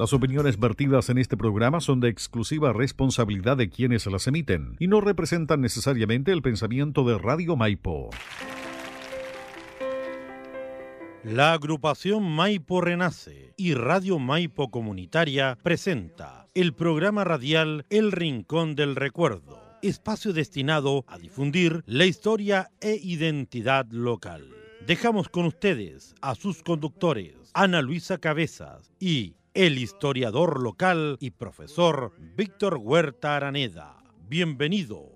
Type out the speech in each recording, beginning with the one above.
Las opiniones vertidas en este programa son de exclusiva responsabilidad de quienes las emiten y no representan necesariamente el pensamiento de Radio Maipo. La agrupación Maipo Renace y Radio Maipo Comunitaria presenta el programa radial El Rincón del Recuerdo, espacio destinado a difundir la historia e identidad local. Dejamos con ustedes a sus conductores, Ana Luisa Cabezas y el historiador local y profesor Víctor Huerta Araneda. Bienvenido.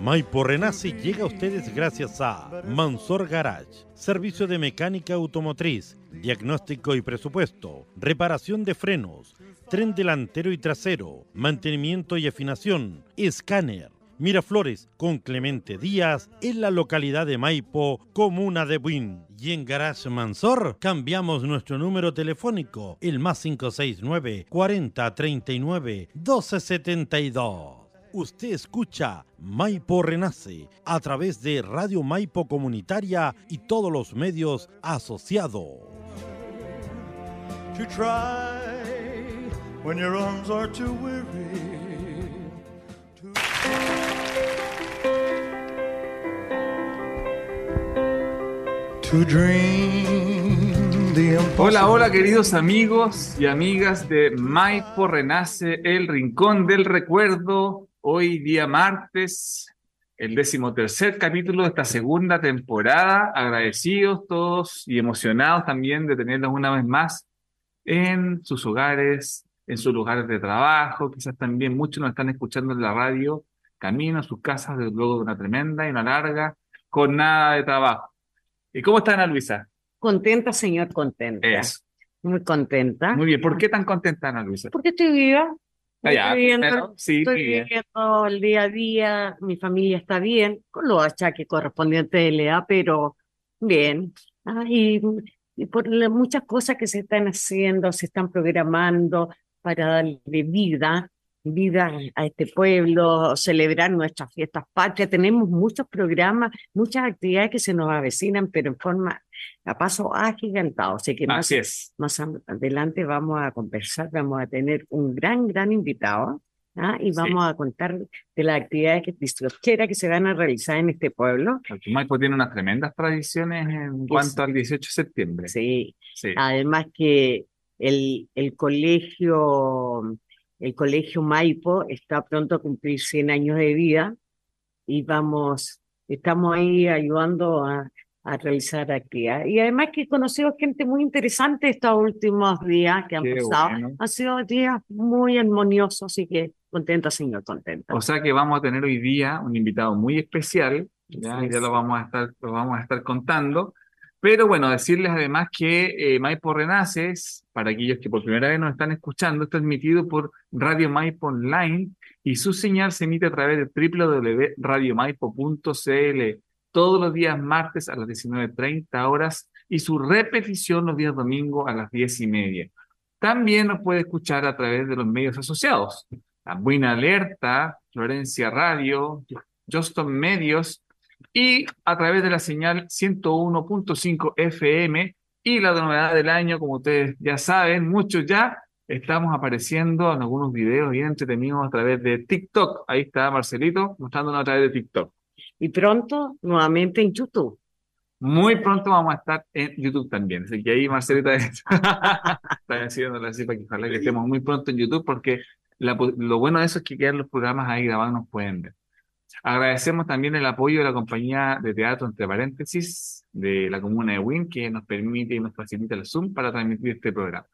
Maipo Renace llega a ustedes gracias a Mansor Garage, servicio de mecánica automotriz, diagnóstico y presupuesto, reparación de frenos, tren delantero y trasero, mantenimiento y afinación, escáner. Miraflores con Clemente Díaz en la localidad de Maipo, comuna de Buin. Y en Garage Mansor cambiamos nuestro número telefónico, el más 569 40 39 1272. Usted escucha Maipo Renace a través de Radio Maipo Comunitaria y todos los medios asociados. Hola, hola queridos amigos y amigas de Maipo Renace, el Rincón del Recuerdo. Hoy día martes, el decimotercer capítulo de esta segunda temporada. Agradecidos todos y emocionados también de tenerlos una vez más en sus hogares, en sus lugares de trabajo. Quizás también muchos nos están escuchando en la radio, camino a sus casas luego de una tremenda y una larga jornada de trabajo. ¿Y cómo está Ana Luisa? Contenta, señor, contenta. Eso. Muy contenta. Muy bien. ¿Por qué tan contenta, Ana Luisa? Porque estoy viva. Ah, ya, estoy viviendo, sí, estoy viviendo el día a día, mi familia está bien, con los achaques correspondientes de la edad, pero bien. Ah, y, y por muchas cosas que se están haciendo, se están programando para darle vida, vida a este pueblo, celebrar nuestras fiestas patrias. Tenemos muchos programas, muchas actividades que se nos avecinan, pero en forma a paso agigantado. Así que más Así es. más am- adelante vamos a conversar, vamos a tener un gran, gran invitado ¿ah? y Sí. vamos a contar de las actividades que, que se van a realizar en este pueblo. Maipo tiene unas tremendas tradiciones en cuanto al 18 de septiembre. Sí, Sí. además que el, el colegio, el colegio Maipo está pronto a cumplir 100 años de vida y vamos, estamos ahí ayudando a, a realizar actividades. Y además que he conocido gente muy interesante estos últimos días que han Qué pasado. bueno. Han sido días muy armoniosos, así que contenta, señor, contenta. O sea que vamos a tener hoy día un invitado muy especial, ya, Así ya es. lo vamos a estar, lo vamos a estar contando. Pero bueno, decirles además que eh, Maipo Renace, es, para aquellos que por primera vez nos están escuchando, está transmitido por Radio Maipo Online y su señal se emite a través de www.radiomaipo.cl todos los días martes a las 19.30 horas y su repetición los días domingos a las 10 y media. También nos puede escuchar a través de los medios asociados. La Buena Alerta, Florencia Radio, Juston Medios y a través de la señal 101.5 FM y la novedad del año, como ustedes ya saben, muchos ya estamos apareciendo en algunos videos bien entretenidos a través de TikTok. Ahí está Marcelito mostrándonos a través de TikTok. Y pronto, nuevamente en YouTube. Muy pronto vamos a estar en YouTube también. Así que ahí Marcelita está decidiéndole así para que ojalá que estemos muy pronto en YouTube porque la lo bueno de eso es que quedan los programas ahí grabados, nos pueden ver. Agradecemos también el apoyo de la compañía de teatro, entre paréntesis, de la comuna de Win, que nos permite y nos facilita el Zoom para transmitir este programa.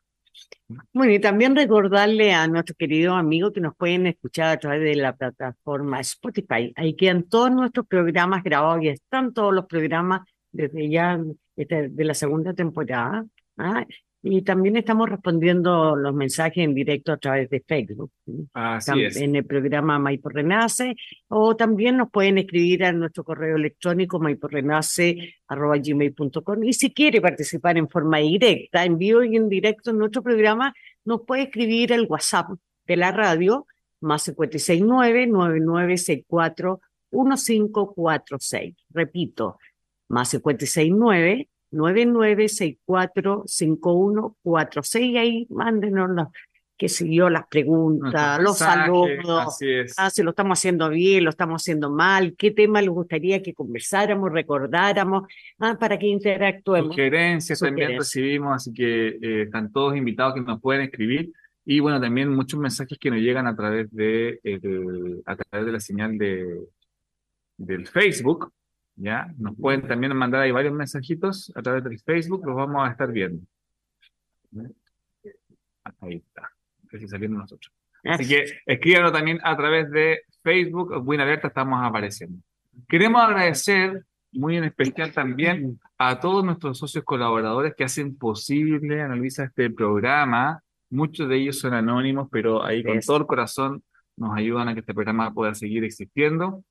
Bueno, y también recordarle a nuestros queridos amigos que nos pueden escuchar a través de la plataforma Spotify. Ahí quedan todos nuestros programas grabados y están todos los programas desde ya este, de la segunda temporada. ¿ah? Y también estamos respondiendo los mensajes en directo a través de Facebook. ¿sí? Así es. en el programa Maipo Renace, o también nos pueden escribir a nuestro correo electrónico maiporrenace.gmail.com y si quiere participar en forma directa, en vivo y en directo en nuestro programa, nos puede escribir el WhatsApp de la radio, más 569-9964-1546. Repito, más 99645146 y ahí mándenos los, qué sé yo, las preguntas, los saludos, ah, si lo estamos haciendo bien, lo estamos haciendo mal, qué tema les gustaría que conversáramos, recordáramos, ah, para que interactuemos. Sugerencias también recibimos, así que eh, están todos invitados que nos pueden escribir. Y bueno, también muchos mensajes que nos llegan a través de, el- a través de la señal de, del Facebook, ¿ya? Nos pueden también mandar ahí varios mensajitos a través del Facebook, los vamos a estar viendo. Ahí está, casi saliendo nosotros. Así que escríbanos también a través de Facebook, Buena Alerta, estamos apareciendo. Queremos agradecer muy en especial también a todos nuestros socios colaboradores que hacen posible, Analiza, este programa. Muchos de ellos son anónimos, pero ahí con todo el corazón nos ayudan a que este programa pueda seguir existiendo.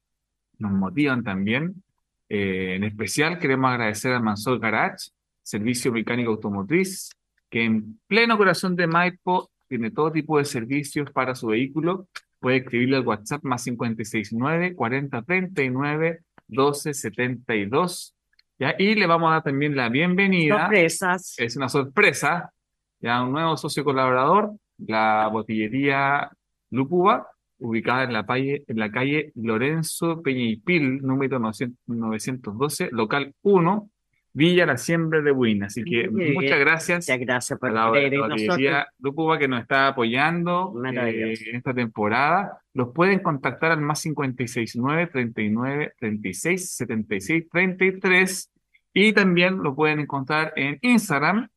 Nos motivan también. Eh, en especial queremos agradecer a Mansor Garage, servicio mecánico automotriz, que en pleno corazón de Maipo tiene todo tipo de servicios para su vehículo. Puede escribirle al WhatsApp más 569 40 39 12 72. ¿ya? Y le vamos a dar también la bienvenida. Sorpresas. Es una sorpresa. Ya un nuevo socio colaborador, la botillería Lupuba, ubicada en la calle, en la calle Lorenzo Peñaipil, número 900 912, local 1, Villa La Siembra de Buin. Así que muchas bien. gracias Muchas gracias por la, creer en nosotros. que nos está apoyando eh, en esta temporada. Los pueden contactar al más 569 39 36 76 33 y también lo pueden encontrar en Instagram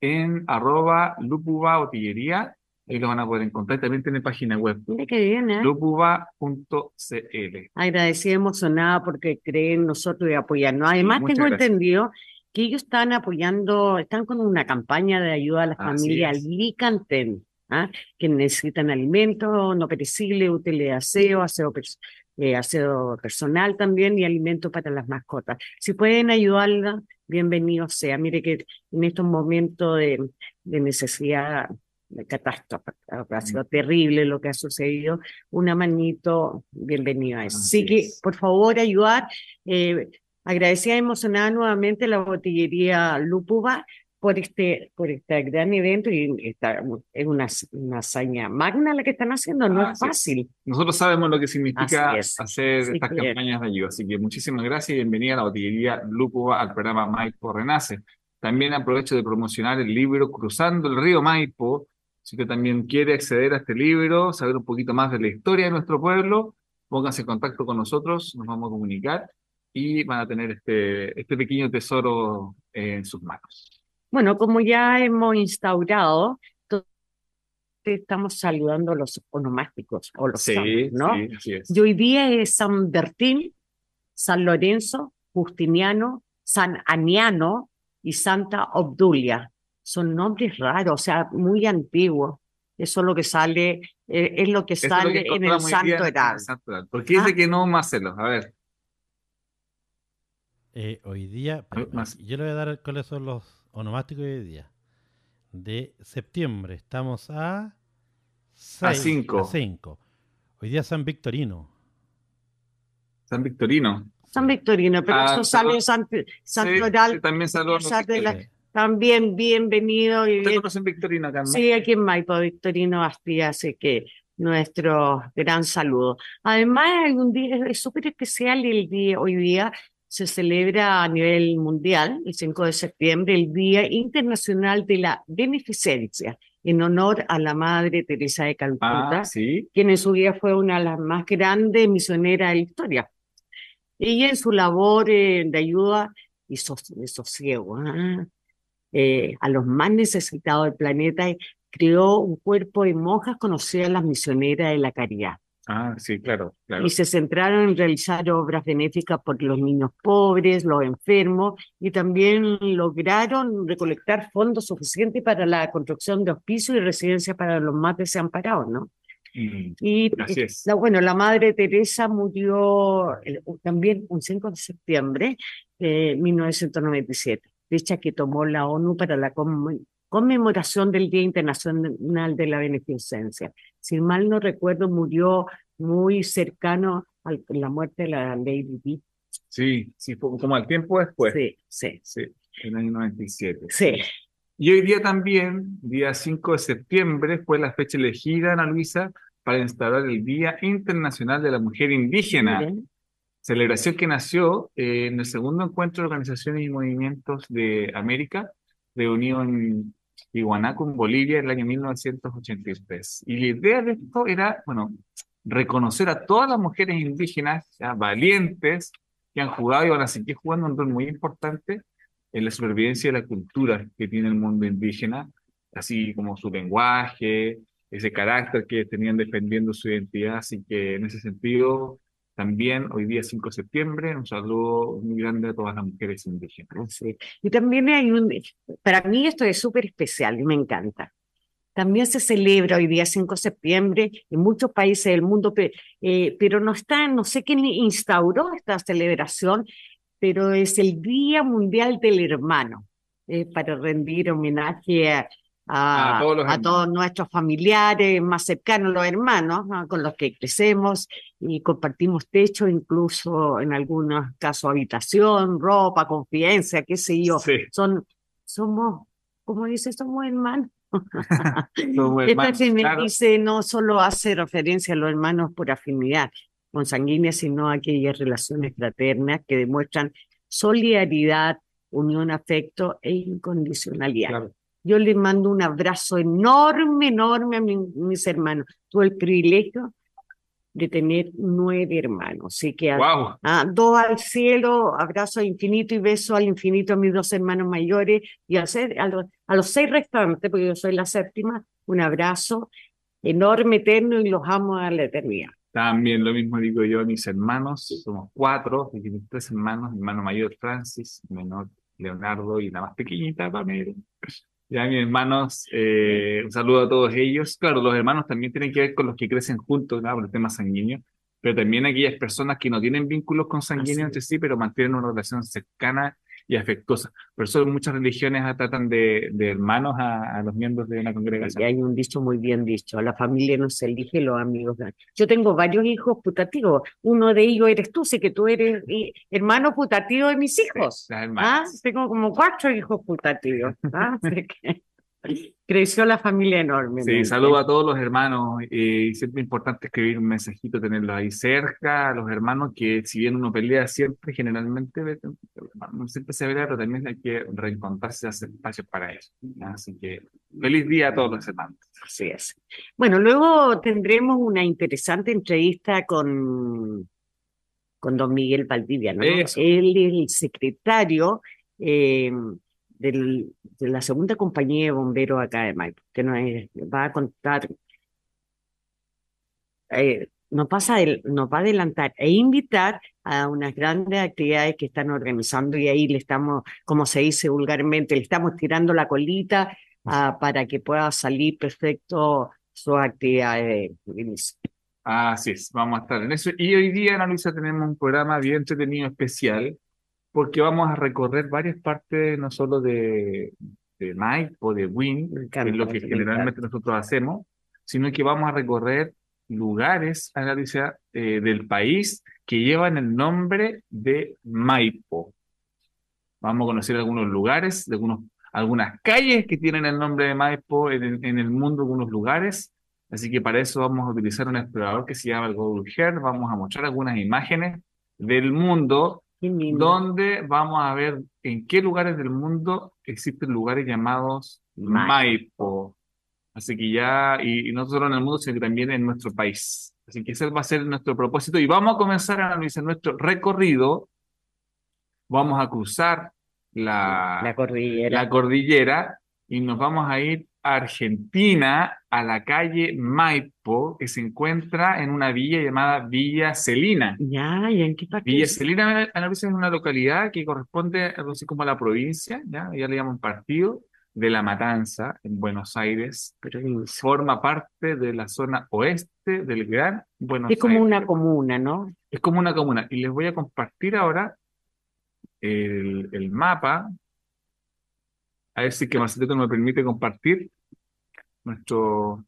en arroba lupuba botillería. Ahí lo van a poder encontrar. También tiene página web Mira qué bien, ¿eh? lupuba.cl. Agradecida, emocionada porque creen en nosotros y apoyarnos. Además, muchas tengo gracias. entendido que ellos están apoyando, están con una campaña de ayuda a las Así familias. Licanten, ¿ah? que necesitan alimentos no perecibles, útiles de aseo, aseo, eh, aseo personal también y alimentos para las mascotas. Si pueden ayudarla, bienvenido sea. Mire que en estos momentos de, de necesidad, catástrofe, ha sido terrible lo que ha sucedido, una manito, bienvenido a eso. Así Así que, es. por favor, ayudar. Eh, agradecida y emocionada nuevamente la botillería Lupuba por este, por este gran evento y esta, es una, una hazaña magna la que están haciendo, no es Así es. fácil. Nosotros sabemos lo que significa es. hacer Así estas que- campañas de ayuda. Así que muchísimas gracias y bienvenida a la botillería Lupuba al programa Maipo Renace. También aprovecho de promocionar el libro Cruzando el Río Maipo. Si usted también quiere acceder a este libro, saber un poquito más de la historia de nuestro pueblo, pónganse en contacto con nosotros, nos vamos a comunicar y van a tener este, este pequeño tesoro en sus manos. Bueno, como ya hemos instaurado, estamos saludando a los onomásticos o los Sí, santos, ¿no? sí, así es. Y hoy día es San Bertín, San Lorenzo, Justiniano, San Aniano y Santa Obdulia. Son nombres raros, o sea, muy antiguos. Eso es lo que sale, eh, es lo que Eso es lo sale que en el Santo en el Heraldo. Santo Heraldo. ¿Por qué dice Ah. que no, Marcelo? A ver. Eh, hoy día, más. yo le voy a dar cuáles son los onomásticos de hoy día. De septiembre, estamos a seis, cinco. a cinco. Hoy día San Victorino. San Victorino. San Victorino, pero Ah, eso sale en San, Santo Sí, Heraldo. sí, también la- Eh, También bienvenido y ¿Usted bien- a Victorino acá? Sí, aquí en Maipo, Victorino Bastía, así que nuestro gran saludo. Además, hay un día es súper especial el día, hoy día se celebra a nivel mundial, el 5 de septiembre, el Día Internacional de la Beneficencia, en honor a la Madre Teresa de Calcuta, Ah, sí. quien en su día fue una de las más grandes misioneras de la historia. Ella en su labor eh, de ayuda y sos- de sosiego ah, eh, a los más necesitados del planeta, creó un cuerpo de monjas conocidas las misioneras de la caridad. Ah, sí, claro, claro. Y se centraron en realizar obras benéficas por los niños pobres, los enfermos, y también lograron recolectar fondos suficientes para la construcción de hospicios y residencias para los más desamparados, ¿no? Mm, Y Así es. la, bueno, la Madre Teresa murió el- también un 5 de septiembre de 1997, fecha que tomó la ONU para la conme- conmemoración del Día Internacional de la Beneficencia. Si mal no recuerdo, murió muy cercano a la muerte de la Lady Di. Sí, sí, como al tiempo después. Sí, sí. Sí. En el año 97. Sí. Y hoy día también, día 5 de septiembre, fue la fecha elegida, Ana Luisa, para instaurar el Día Internacional de la Mujer Indígena. Miren, Celebración que nació eh, en el segundo encuentro de organizaciones y movimientos de América, reunido en Tiwanaku, en Bolivia, en el año 1983. Y la idea de esto era, bueno, reconocer a todas las mujeres indígenas, ya, valientes, que han jugado y van a seguir jugando un rol muy importante en la supervivencia de la cultura que tiene el mundo indígena, así como su lenguaje, ese carácter que tenían defendiendo su identidad. Así que en ese sentido, también hoy día 5 de septiembre, un saludo muy grande a todas las mujeres indígenas. sí. Y también hay un, para mí esto es súper especial y me encanta. También se celebra hoy día 5 de septiembre en muchos países del mundo, pe- eh, pero no está, no sé quién instauró esta celebración, pero es el Día Mundial del Hermano, eh, para rendir homenaje a, a- A todos los a todos nuestros familiares más cercanos, los hermanos, ¿no? con los que crecemos y compartimos techo, incluso en algunos casos habitación, ropa, confianza, qué sé yo. Sí, Son, somos, como dice, somos hermanos. somos Esta hermanos, me claro. dice no solo hace referencia a los hermanos por afinidad consanguínea, sino a aquellas relaciones fraternas que demuestran solidaridad, unión, afecto e incondicionalidad. Claro. Yo les mando un abrazo enorme, enorme a mi- mis hermanos. Tuve el privilegio de tener nueve hermanos, así que Wow. Ah, dos al cielo, abrazo infinito y beso al infinito a mis dos hermanos mayores y a, ser- a, los, a los seis restantes, porque yo soy la séptima, un abrazo enorme, eterno y los amo a la eternidad. También lo mismo digo yo a mis hermanos, somos cuatro, mis tres hermanos, mi hermano mayor Francis, menor Leonardo y la más pequeñita Pamela. Ya mis hermanos, eh, un saludo a todos ellos. Claro, los hermanos también tienen que ver con los que crecen juntos, ¿no? por el tema sanguíneo, pero también aquellas personas que no tienen vínculos consanguíneos Así entre sí, pero mantienen una relación cercana y afectuosa. Por eso muchas religiones tratan de, de hermanos a, a los miembros de una Y congregación. hay un dicho muy bien dicho, la familia no se elige, los amigos ganan. Yo tengo varios hijos putativos, uno de ellos eres tú, sé que tú eres hermano putativo de mis hijos. Ah, tengo como cuatro hijos putativos. Ah, creció la familia enormemente. Sí, saludo a todos los hermanos. eh, siempre es importante escribir un mensajito, tenerlos ahí cerca, a los hermanos que si bien uno pelea siempre, generalmente siempre se verá, pero también hay que reencontrarse, hacer espacio para eso. Así que feliz día a todos los hermanos. Así es. Bueno, luego tendremos una interesante entrevista con, con don Miguel Valdivia, ¿no? Eso. Él es el secretario eh, del- de la segunda compañía de bomberos acá de Maipo, que nos eh, va a contar, eh, nos, pasa del- nos va a adelantar e invitar a unas grandes actividades que están organizando y ahí le estamos, como se dice vulgarmente, le estamos tirando la colita ah, para que pueda salir perfecto sus actividades. Así es, vamos a estar en eso. Y hoy día, Ana Luisa, tenemos un programa bien entretenido, especial, porque vamos a recorrer varias partes, no solo de, de Maipo, de Win, que es lo que me generalmente nosotros hacemos, sino que vamos a recorrer lugares, Ana Luisa, eh, del país que llevan el nombre de Maipo. Vamos a conocer algunos lugares, algunos, algunas calles que tienen el nombre de Maipo en, el- en el mundo, algunos lugares. Así que para eso vamos a utilizar un explorador que se llama el Google Earth. Vamos a mostrar algunas imágenes del mundo. Donde vamos a ver en qué lugares del mundo existen lugares llamados Maipo. Maipo. Así que ya, y, y no solo en el mundo, sino que también en nuestro país. Así que ese va a ser nuestro propósito. Y vamos a comenzar a analizar nuestro recorrido. Vamos a cruzar la, La cordillera. la cordillera y nos vamos a ir Argentina, a la calle Maipo, que se encuentra en una villa llamada Villa Celina. Ya, ¿y en qué parte? Villa? Celina, Ana Luisa, es una localidad que corresponde algo así como a la provincia, ¿ya? Ya le llaman partido de La Matanza, en Buenos Aires. Provincia. Forma parte de la zona oeste del Gran Buenos Es como Aires. una comuna, ¿no? Es como una comuna. Y les voy a compartir ahora el, el mapa. A ver si que Marcelito me permite compartir nuestro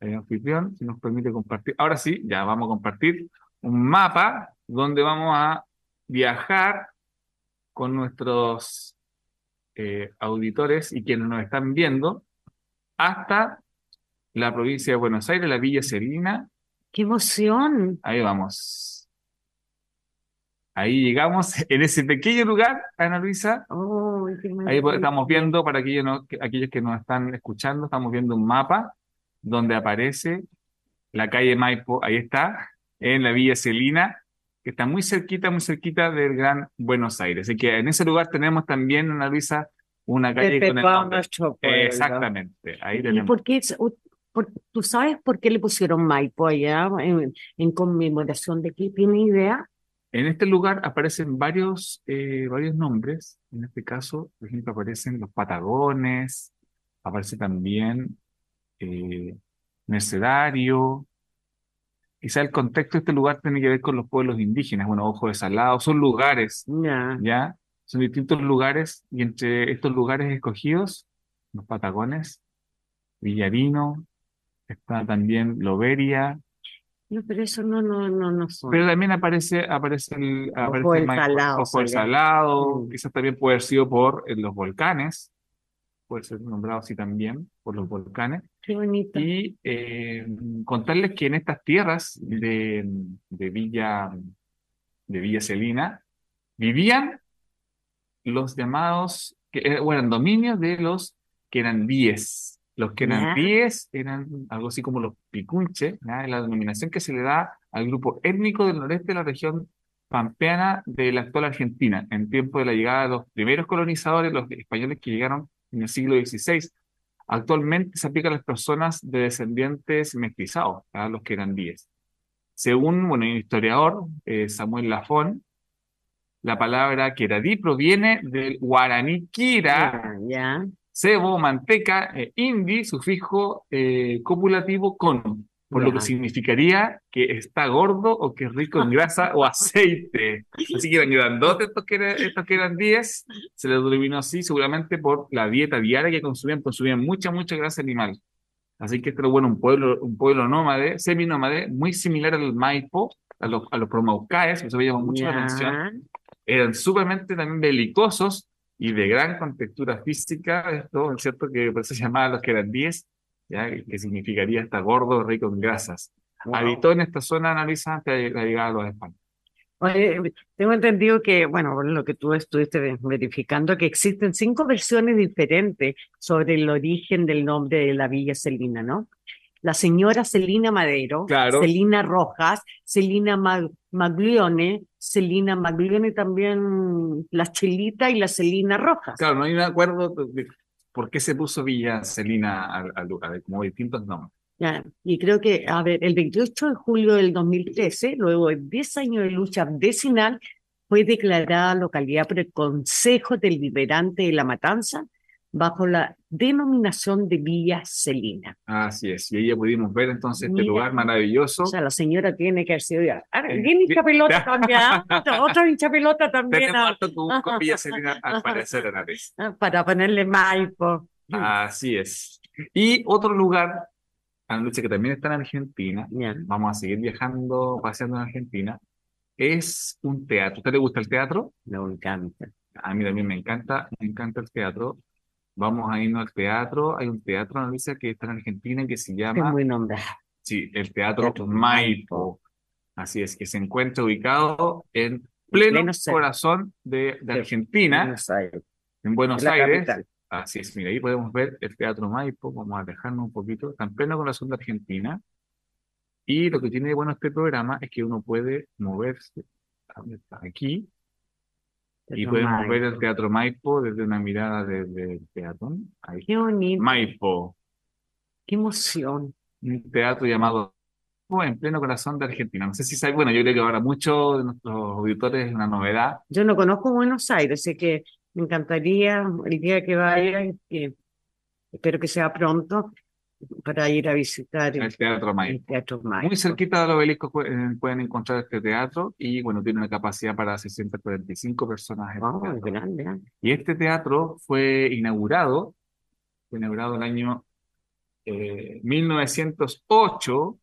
eh, anfitrión, si nos permite compartir. Ahora sí, ya vamos a compartir un mapa donde vamos a viajar con nuestros eh, auditores y quienes nos están viendo hasta la provincia de Buenos Aires, la Villa Serena. ¡Qué emoción! Ahí vamos. Ahí llegamos en ese pequeño lugar, Ana Luisa. Oh, Ahí estamos viendo, para aquellos, no- que- aquellos que nos están escuchando, estamos viendo un mapa donde aparece la calle Maipo, ahí está, en la Villa Celina, que está muy cerquita, muy cerquita del Gran Buenos Aires. Así que en ese lugar tenemos también, Ana Luisa, una calle con el nombre. pueblo. Exactamente, ahí ¿Y tenemos. por qué, por- tú sabes por qué le pusieron Maipo allá en, en conmemoración de qué? ¿Tienes idea? En este lugar aparecen varios, eh, varios nombres. En este caso, por ejemplo, aparecen los Patagones, aparece también eh, Mercedario. Quizá el contexto de este lugar tiene que ver con los pueblos indígenas, bueno, Ojo de Salado, son lugares, Ya. ¿ya? Son distintos lugares, y entre estos lugares escogidos, los Patagones, Villarino, está también Loberia, No, pero eso no, no, no, no son. Pero también aparece, aparece el, aparece del Maipo- Salado, Ojo sería. Salado, Mm. quizás también puede haber sido por eh, los volcanes, puede ser nombrado así también, por los volcanes. Qué bonito. Y eh, contarles que en estas tierras de, de Villa, de Villa Celina vivían los llamados, que eh, eran dominios de los que eran diez. Los que eran algo así como los picunches, la denominación que se le da al grupo étnico del noreste de la región pampeana de la actual Argentina, en tiempo de la llegada de los primeros colonizadores, los españoles que llegaron en el siglo XVI. Actualmente se aplica a las personas de descendientes mestizados, a los que eran diez. Según bueno, un historiador, eh, Samuel Lafón, la palabra queradí proviene del guaraní kira, ya. Cebo, manteca, eh, indi, sufijo eh, copulativo con, por lo que significaría que está gordo o que es rico en grasa o aceite. Así que eran grandotes estos que, eran- estos que eran 10, se les denominó así seguramente por la dieta diaria que consumían, consumían mucha, mucha grasa animal. Así que este era bueno, un pueblo, un pueblo nómade, seminómade, muy similar al Maipo, a los, a los Promaucaes, eso me llamó mucho la atención eran sumamente también belicosos y de gran contextura física, esto es cierto que por eso se llamaba los que eran 10, ya que significaría estar gordo, rico en grasas. Wow. Habitó en esta zona, analiza antes de la llegada de los españoles. Oye, tengo entendido que, bueno, lo que tú estuviste ve- verificando, que existen cinco versiones diferentes sobre el origen del nombre de la Villa Celina, ¿no? La señora Celina Madero, Claro. Celina Rojas, Celina Ma- Maglione, Celina Maglione también, la Chelita y la Celina Rojas. Claro, no hay un acuerdo de por qué se puso Villa Celina como distintos nombres. Ya, y creo que, a ver, el 28 de julio del 2013, luego de 10 años de lucha vecinal, fue declarada localidad por el Consejo Deliberante de La Matanza bajo la denominación de Villa Celina. Así es, y ahí ya pudimos ver entonces este Mira. lugar maravilloso. O sea, la señora tiene que haber sido ya. Ah, Eh, Bien hincha pelota también, ¿ah? Otro, otro hincha pelota también Tenemos ah, harto con, con Villa Celina, al parecer, Ares. ah, para ponerle Maipo. Así es. Y otro lugar, Ana Lucha, que también está en Argentina, Ya. vamos a seguir viajando, paseando en Argentina, es un teatro. ¿A usted le gusta el teatro? Me encanta. A mí también me encanta, me encanta el teatro. Vamos a irnos al teatro. Hay un teatro, Ana Luisa, que está en Argentina que se Es llama, muy nombrado. sí, el Teatro Teatro Maipo. Así es, que se encuentra ubicado en pleno pleno centro. corazón de, de Argentina, Buenos Aires, en Buenos la Aires. capital. Así es, mira, ahí podemos ver el Teatro Maipo, vamos a alejarnos un poquito, está en pleno corazón de Argentina. Y lo que tiene de bueno este programa es que uno puede moverse aquí y Teatro podemos Maipo. ver el Teatro Maipo desde una mirada desde el peatón. Ahí. Qué bonito, Maipo, qué emoción. un teatro llamado en pleno corazón de Argentina. No sé si sabe, bueno, yo creo que ahora muchos de nuestros auditores es una novedad. Yo no conozco Buenos Aires, así que me encantaría el día que vaya, que espero que sea pronto, para ir a visitar el, El Teatro el Teatro Muy cerquita del obelisco eh, pueden encontrar este teatro y bueno, tiene una capacidad para 645 personas. Wow, teatro. grande, ¿eh? Y este teatro fue inaugurado, fue inaugurado el año eh, 1908.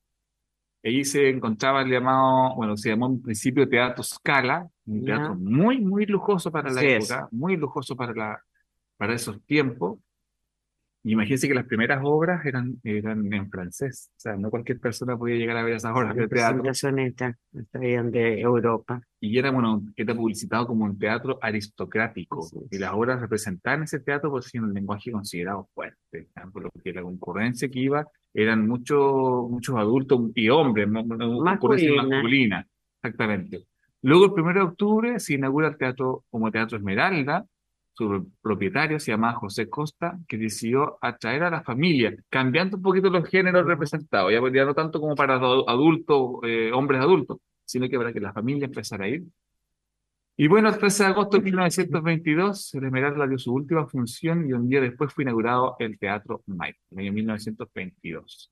Allí se encontraba el llamado, bueno, se llamó en principio Teatro Scala, un Ya. teatro muy, muy lujoso para la es. época, muy lujoso para la, para esos tiempos. Imagínense que las primeras obras eran, eran en francés, o sea, no cualquier persona podía llegar a ver esas obras de teatro. Presentaciones tra- traían de Europa. Y era, bueno, era publicitado como un teatro aristocrático. Así Y es. las obras representaban ese teatro por ser un lenguaje considerado fuerte, por lo que la concurrencia que iba eran muchos muchos adultos y hombres, no- concurrencia Masculina. masculina, exactamente. Luego, el 1 de octubre, se inaugura el teatro como Teatro Esmeralda. Su propietario se llamaba José Costa, que decidió atraer a la familia, cambiando un poquito los géneros representados, ya, ya no tanto como para adu- adultos, eh, hombres adultos, sino que para que la familia empezara a ir. Y bueno, el 13 de agosto de 1922, el Esmeralda dio su última función y un día después fue inaugurado el Teatro Maipo, en el año 1922.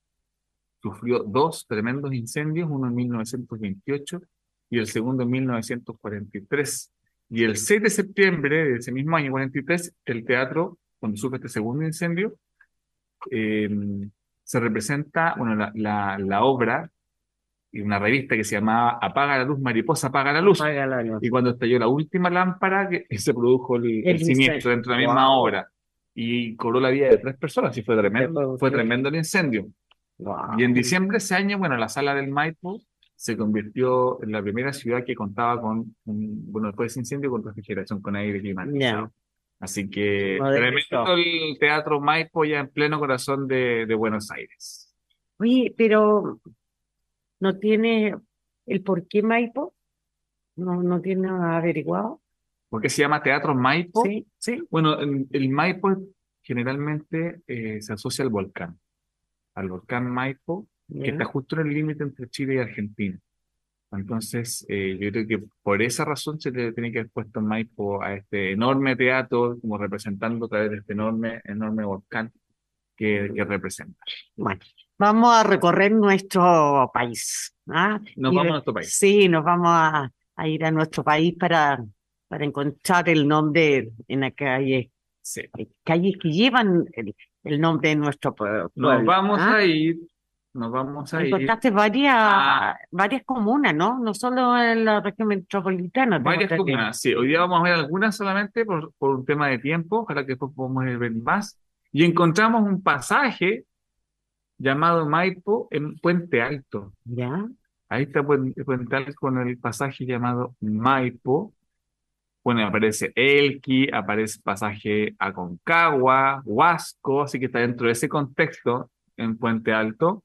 Sufrió dos tremendos incendios, uno en 1928 y el segundo en 1943. Y el 6 de septiembre de ese mismo año 43, el teatro, cuando sufre este segundo incendio, eh, se representa, bueno, la, la, la obra y una revista que se llamaba Apaga la luz, mariposa, apaga la luz. Apaga la luz. Y cuando estalló la última lámpara, que se produjo el, el El siniestro incendio. dentro de la misma Wow. obra. Y cobró la vida de tres personas, y fue tremendo, fue tremendo el incendio. Wow. Y en diciembre de ese año, bueno, la sala del Maipo se convirtió en la primera ciudad que contaba con, un, bueno, después de incendio, con refrigeración, con aire climatizado. Ya. Así que Modesto. tremendo el Teatro Maipo ya en pleno corazón de, de Buenos Aires. Oye, pero ¿no tiene el por qué Maipo? ¿No, no tiene averiguado? ¿Por qué se llama Teatro Maipo? Sí, sí. Bueno, el, el Maipo generalmente eh, se asocia al volcán, al volcán Maipo, que está justo en el límite entre Chile y Argentina. Entonces, eh, yo creo que por esa razón se le tiene que haber puesto Maipo a este enorme teatro, como representando a través de este enorme, enorme volcán que, que representa. Bueno, vamos a recorrer nuestro país. ¿ah? Nos Y vamos ve- a nuestro país. Sí, nos vamos a, a ir a nuestro país para, para encontrar el nombre en la calle, Sí. eh, calles que llevan el, el nombre de nuestro pue- Nos pueblo. vamos ¿ah? a ir, nos vamos a ir. Encontraste varias, Ah. varias comunas, ¿no? No solo en la región metropolitana. Varias comunas, sí. Hoy día vamos a ver algunas solamente por, por un tema de tiempo, ojalá que después podamos ver más. Y encontramos un pasaje llamado Maipo en Puente Alto. ¿Ya? Ahí está Puente, Puente Alto con el pasaje llamado Maipo. Bueno, aparece Elqui, aparece pasaje Aconcagua, Huasco, así que está dentro de ese contexto en Puente Alto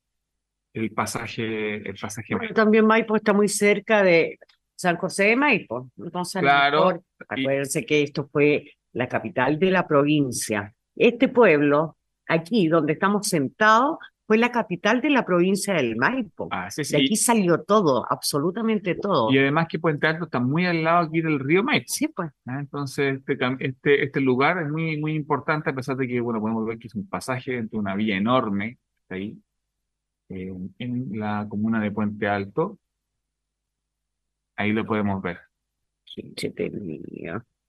el pasaje, el pasaje Bueno, Maipo. también Maipo está muy cerca de San José de Maipo. Entonces, Claro, mejor, y- acuérdense que esto fue la capital de la provincia. Este pueblo, aquí donde estamos sentados, fue la capital de la provincia del Maipo. Ah, sí, De aquí sí. salió todo, absolutamente todo. Y además que Puente Alto está muy al lado aquí del río Maipo. Sí, pues. ¿ah? Entonces, este, este, este lugar es muy, muy importante, a pesar de que, bueno, podemos ver que es un pasaje entre una vía enorme, está ahí, eh, en la comuna de Puente Alto. Ahí lo podemos ver,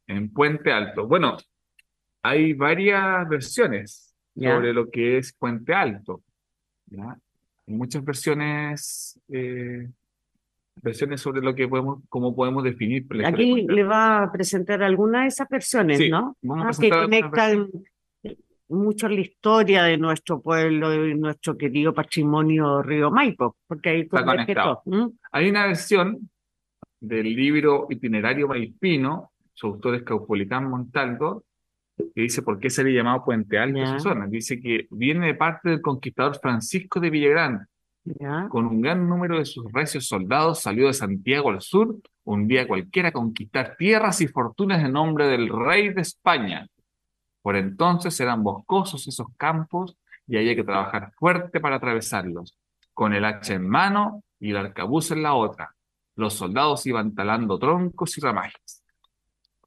en Puente Alto. Bueno, hay varias versiones ¿Ya? sobre lo que es Puente Alto. ¿ya? Hay muchas versiones, eh, versiones sobre lo que podemos, cómo podemos definir Aquí le va a presentar alguna de esas versiones, Sí, ¿no? vamos a Ah, que conectan mucho la historia de nuestro pueblo y nuestro querido patrimonio Río Maipo, porque ahí Está converge conectado. todo, ¿m? Hay una versión del libro Itinerario Maispino, su autor es Caupolicán Montaldo, que dice por qué se le llamado Puente Alto a esa zona. Dice que viene de parte del conquistador Francisco de Villagrán. ¿Ya? Con un gran número de sus recios soldados salió de Santiago al sur, un día cualquiera a conquistar tierras y fortunas en nombre del rey de España. Por entonces eran boscosos esos campos y había que trabajar fuerte para atravesarlos, con el hacha en mano y el arcabuz en la otra. Los soldados iban talando troncos y ramajes.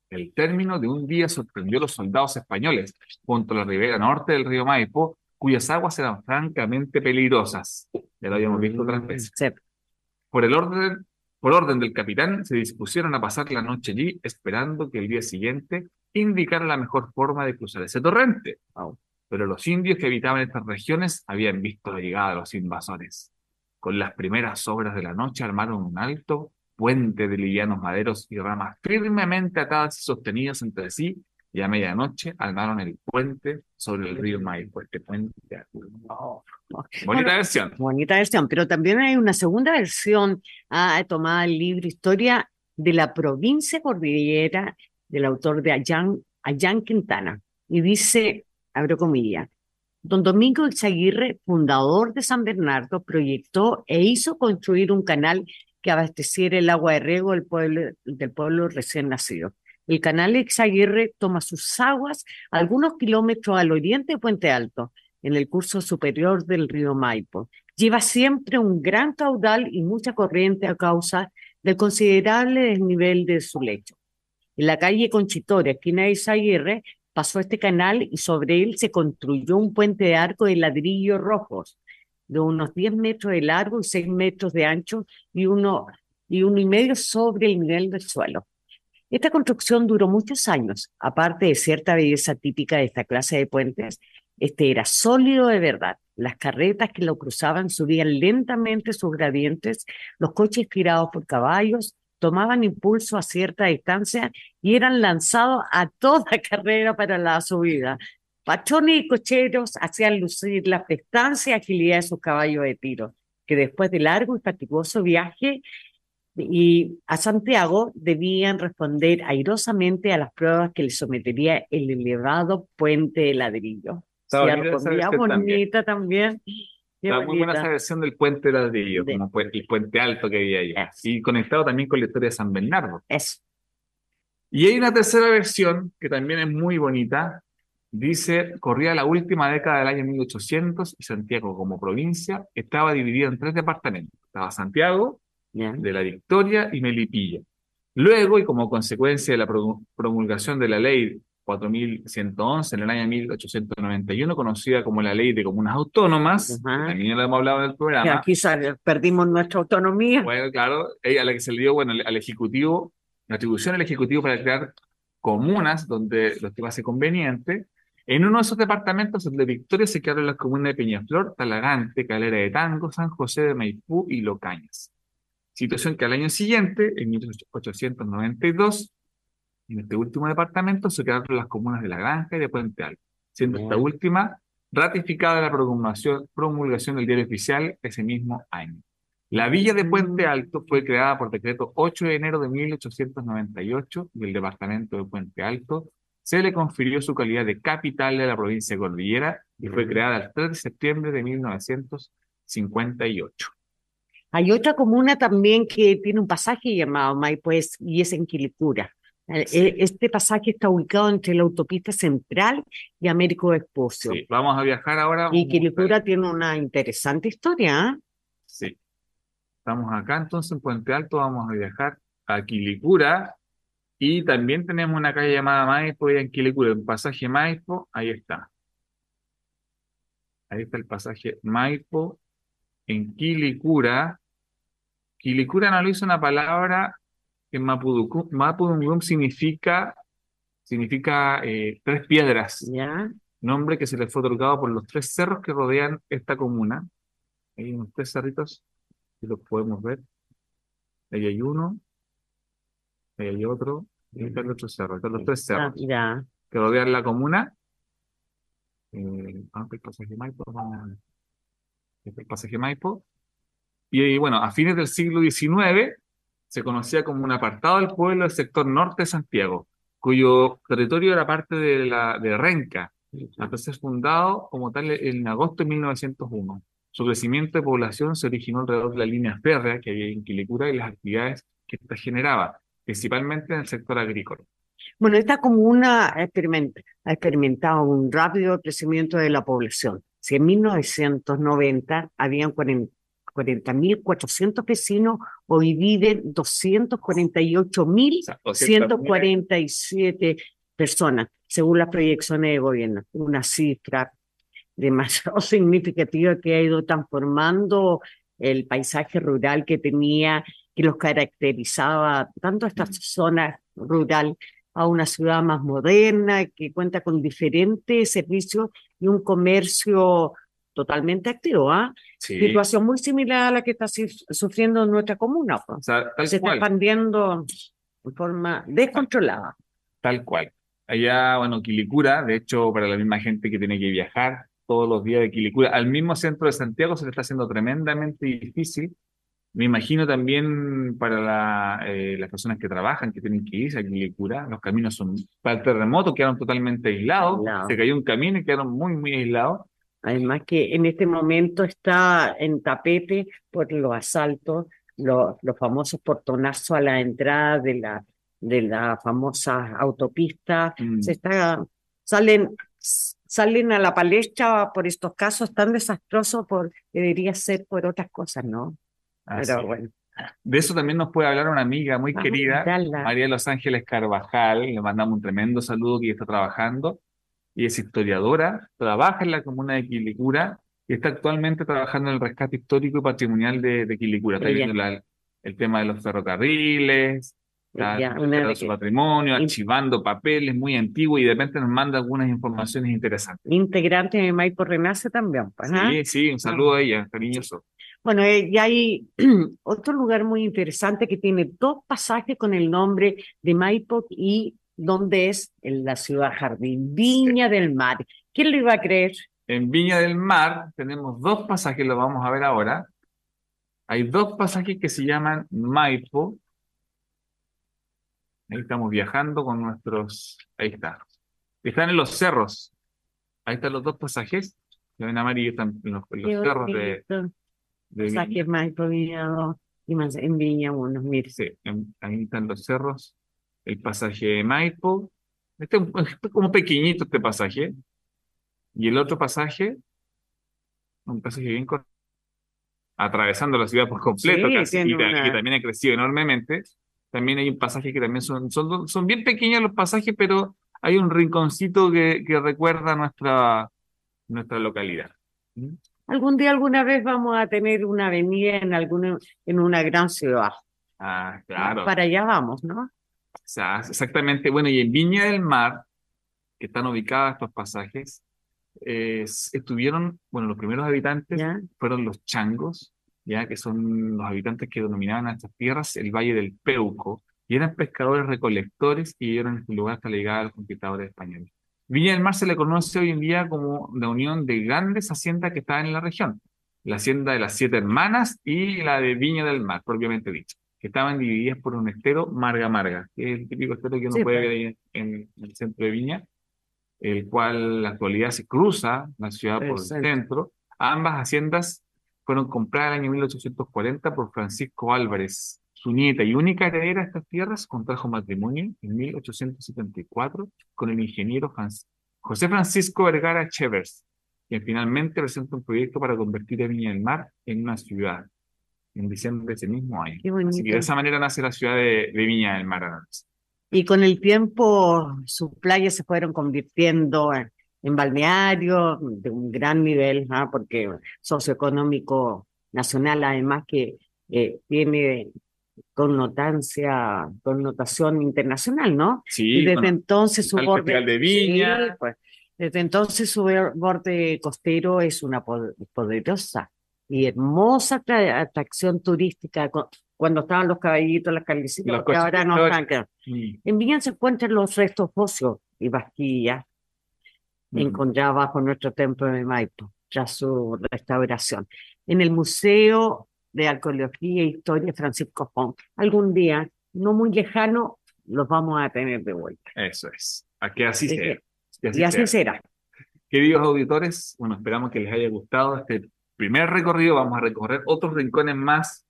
El término de un día sorprendió a los soldados españoles junto a la ribera norte del río Maipo, cuyas aguas eran francamente peligrosas. Ya lo habíamos visto otras veces. Sí. Por el orden, por orden del capitán, se dispusieron a pasar la noche allí, esperando que el día siguiente indicara la mejor forma de cruzar ese torrente. Pero los indios que habitaban estas regiones habían visto la llegada de los invasores. Con las primeras obras de la noche armaron un alto puente de livianos maderos y ramas firmemente atadas y sostenidas entre sí y a medianoche armaron el puente sobre el río Maipo, este puente. Bonita Bueno, versión. Bonita versión, pero también hay una segunda versión ah, tomada del libro Historia de la provincia cordillera del autor de Allán, Allán Quintana. Y dice, abro comillas, don Domingo Izaguirre, fundador de San Bernardo, proyectó e hizo construir un canal que abasteciera el agua de riego del pueblo, del pueblo recién nacido. El canal Izaguirre toma sus aguas algunos kilómetros al oriente de Puente Alto, en el curso superior del río Maipo. Lleva siempre un gran caudal y mucha corriente a causa del considerable desnivel de su lecho. En la calle Conchitoria, esquina de Izaguirre, pasó este canal y sobre él se construyó un puente de arco de ladrillos rojos de unos 10 metros de largo y 6 metros de ancho y uno y uno y medio sobre el nivel del suelo. Esta construcción duró muchos años, aparte de cierta belleza típica de esta clase de puentes, este era sólido de verdad. Las carretas que lo cruzaban subían lentamente sus gradientes, los coches tirados por caballos tomaban impulso a cierta distancia y eran lanzados a toda carrera para la subida. Pachones y cocheros hacían lucir la prestancia y agilidad de sus caballos de tiro, que después de largo y fatigoso viaje y a Santiago debían responder airosamente a las pruebas que les sometería el elevado puente de ladrillo. Está Sí, bonita también. bonita también. Está muy buena bonita. esa versión del puente de ladrillo, De- como el puente alto que había. Eso. Y conectado también con la historia de San Bernardo. Eso. Y hay una tercera versión que también es muy bonita. Dice, corría la última década del año 1800 y Santiago como provincia estaba dividida en tres departamentos. Estaba Santiago, de la Victoria y Melipilla. Luego, y como consecuencia de la pro- promulgación de la ley 4111 en el año 1891, conocida como la ley de comunas autónomas, que también ya lo hemos hablado en el Que programa, Aquí perdimos nuestra autonomía. bueno, claro, a la que se le dio, bueno, al Ejecutivo, la atribución al Ejecutivo para crear comunas donde lo estimase conveniente. En uno de esos departamentos, el de Victoria, se quedaron las comunas de Peñaflor, Talagante, Calera de Tango, San José de Maipú y Locañas. Situación que al año siguiente, en 1892, en este último departamento se quedaron las comunas de La Granja y de Puente Alto, siendo esta última ratificada la promulgación, promulgación del diario oficial ese mismo año. La villa de Puente Alto fue creada por decreto 8 de enero de 1898 y el departamento de Puente Alto se le confirió su calidad de capital de la provincia de Cordillera y fue creada el 3 de septiembre de 1958. Hay otra comuna también que tiene un pasaje llamado Maipo es- y es en Quilicura. Eh, Sí. eh, Este pasaje está ubicado entre la autopista central y Américo Vespucio. Sí, vamos a viajar ahora. Y Quilicura tiene una interesante historia. ¿ah? Sí. Estamos acá entonces en Puente Alto, vamos a viajar a Quilicura y también tenemos una calle llamada Maipo y en Quilicura, el pasaje Maipo, ahí está. Ahí está el pasaje Maipo en Quilicura. Quilicura no lo hizo una palabra que en Mapudungun significa, significa eh, tres piedras ¿Ya? nombre que se le fue otorgado por los tres cerros que rodean esta comuna. Hay unos tres cerritos, y los podemos ver. Ahí hay uno, ahí hay otro, y ahí está el otro cerro. Están los tres Ah, cerros ya. que rodean la comuna. Eh, ah, es el pasaje Maipo. Y, eh, bueno, a fines del siglo XIX se conocía como un apartado del pueblo del sector norte de Santiago, cuyo territorio era parte de, la, de Renca, ser fundado como tal en agosto de 1901. Su crecimiento de población se originó alrededor de la línea férrea que había en Quilicura y las actividades que ésta generaba, principalmente en el sector agrícola. Bueno, esta comuna ha experimentado un rápido crecimiento de la población. Si en 1990 habían 40 40.400 vecinos, hoy viven O sea, 240.147 personas, según las proyecciones de gobierno. Una cifra demasiado significativa que ha ido transformando el paisaje rural que tenía, que los caracterizaba tanto esta zona rural a una ciudad más moderna, que cuenta con diferentes servicios y un comercio totalmente activo, ¿ah? Sí, Situación muy similar a la que está suf- sufriendo nuestra comuna, pues. o sea, tal Se está cual. expandiendo de forma descontrolada. Tal cual. allá, bueno, Quilicura, de hecho, para la misma gente que tiene que viajar todos los días de Quilicura al mismo centro de Santiago se le está haciendo tremendamente difícil. Me imagino también para la, eh, las personas que trabajan, que tienen que irse a Quilicura, los caminos son, para el terremoto quedaron totalmente aislados, Aislados. se cayó un camino y quedaron muy, muy aislados. Además que en este momento está en tapete por los asaltos, los, los famosos portonazos a la entrada de la, de la famosa autopista. Mm. Se está, salen, salen a la palestra por estos casos tan desastrosos por, debería ser por otras cosas, ¿no? Pero bueno. De eso también nos puede hablar una amiga muy Vamos querida. María de Los Ángeles Carvajal. Le mandamos un tremendo saludo que está trabajando. Y es historiadora, trabaja en la comuna de Quilicura y está actualmente trabajando en el rescate histórico y patrimonial de, de Quilicura. Está viendo la- el tema de los ferrocarriles, está de- su patrimonio, archivando papeles muy antiguos y de repente nos manda algunas informaciones interesantes. Integrante de Maipo Renace también, pues, ¿ah? Sí, sí, un saludo a ella, cariñoso. Bueno, eh, y hay otro lugar muy interesante que tiene dos pasajes con el nombre de Maipo y donde es en la ciudad jardín, Viña del Mar. ¿Quién lo iba a creer? En Viña del Mar tenemos dos pasajes, los vamos a ver ahora. Hay dos pasajes que se llaman Maipo. Ahí estamos viajando con nuestros. Ahí está. Están en los cerros. Ahí están los dos pasajes. Que ven amarillo, están en los, en los cerros de, de Viña. Pasaje Maipo, Viña 2 y más en Viña 1, mire. Sí, en- ahí están los cerros. El pasaje de Maipo. Este es como pequeñito este pasaje. Y el otro pasaje, un pasaje bien corto, atravesando la ciudad por completo Sí, casi, y, una- que también ha crecido enormemente. También hay un pasaje que también son, son, son bien pequeños los pasajes, pero hay un rinconcito que, que recuerda nuestra, nuestra localidad. Algún día, alguna vez vamos a tener una avenida en alguna, en una gran ciudad. Ah, claro. Para allá vamos, ¿no? O sea, exactamente. Bueno, y en Viña del Mar, que están ubicados estos pasajes, eh, estuvieron, bueno, los primeros habitantes ¿Ya? fueron los changos, ya que son los habitantes que denominaban a estas tierras el Valle del Peuco, y eran pescadores recolectores y vivieron en este lugar hasta la llegada de los conquistadores españoles. Viña del Mar se le conoce hoy en día como la unión de grandes haciendas que estaban en la región, la hacienda de las Siete Hermanas y la de Viña del Mar, propiamente dicho, que estaban divididas por un estero Marga Marga, que es el típico estero que uno Sí, puede pues. ver ahí en, en el centro de Viña, el cual en la actualidad se cruza la ciudad por el centro. Ambas haciendas fueron compradas en el año 1840 por Francisco Álvarez. Su nieta y única heredera de estas tierras contrajo matrimonio en 1874 con el ingeniero Franc- José Francisco Vergara Chevers, quien finalmente presenta un proyecto para convertir a Viña del Mar en una ciudad en diciembre de ese mismo año. Así que de esa manera nace la ciudad de, de Viña del Mar. Y con el tiempo sus playas se fueron convirtiendo en, en balnearios de un gran nivel, ¿ah? porque socioeconómico nacional, además que eh, tiene connotancia, connotación internacional, ¿no? Sí, y desde bueno, entonces su borde, de Viña. Sí, pues, desde entonces su borde costero es una po- poderosa y hermosa atra- atracción turística. cu- Cuando estaban los caballitos, las carnecitas, Los porque ahora no están. Mm, En Viña se encuentran los restos óseos y vasquillas mm. encontradas bajo nuestro templo de Maipo, tras su restauración. En el Museo de Arqueología e Historia Francisco Pons. Algún día, no muy lejano, los vamos a tener de vuelta. Eso es. A que así sea. Que así Y así sea. será. Queridos auditores, bueno, esperamos que les haya gustado este primer recorrido. Vamos a recorrer otros rincones más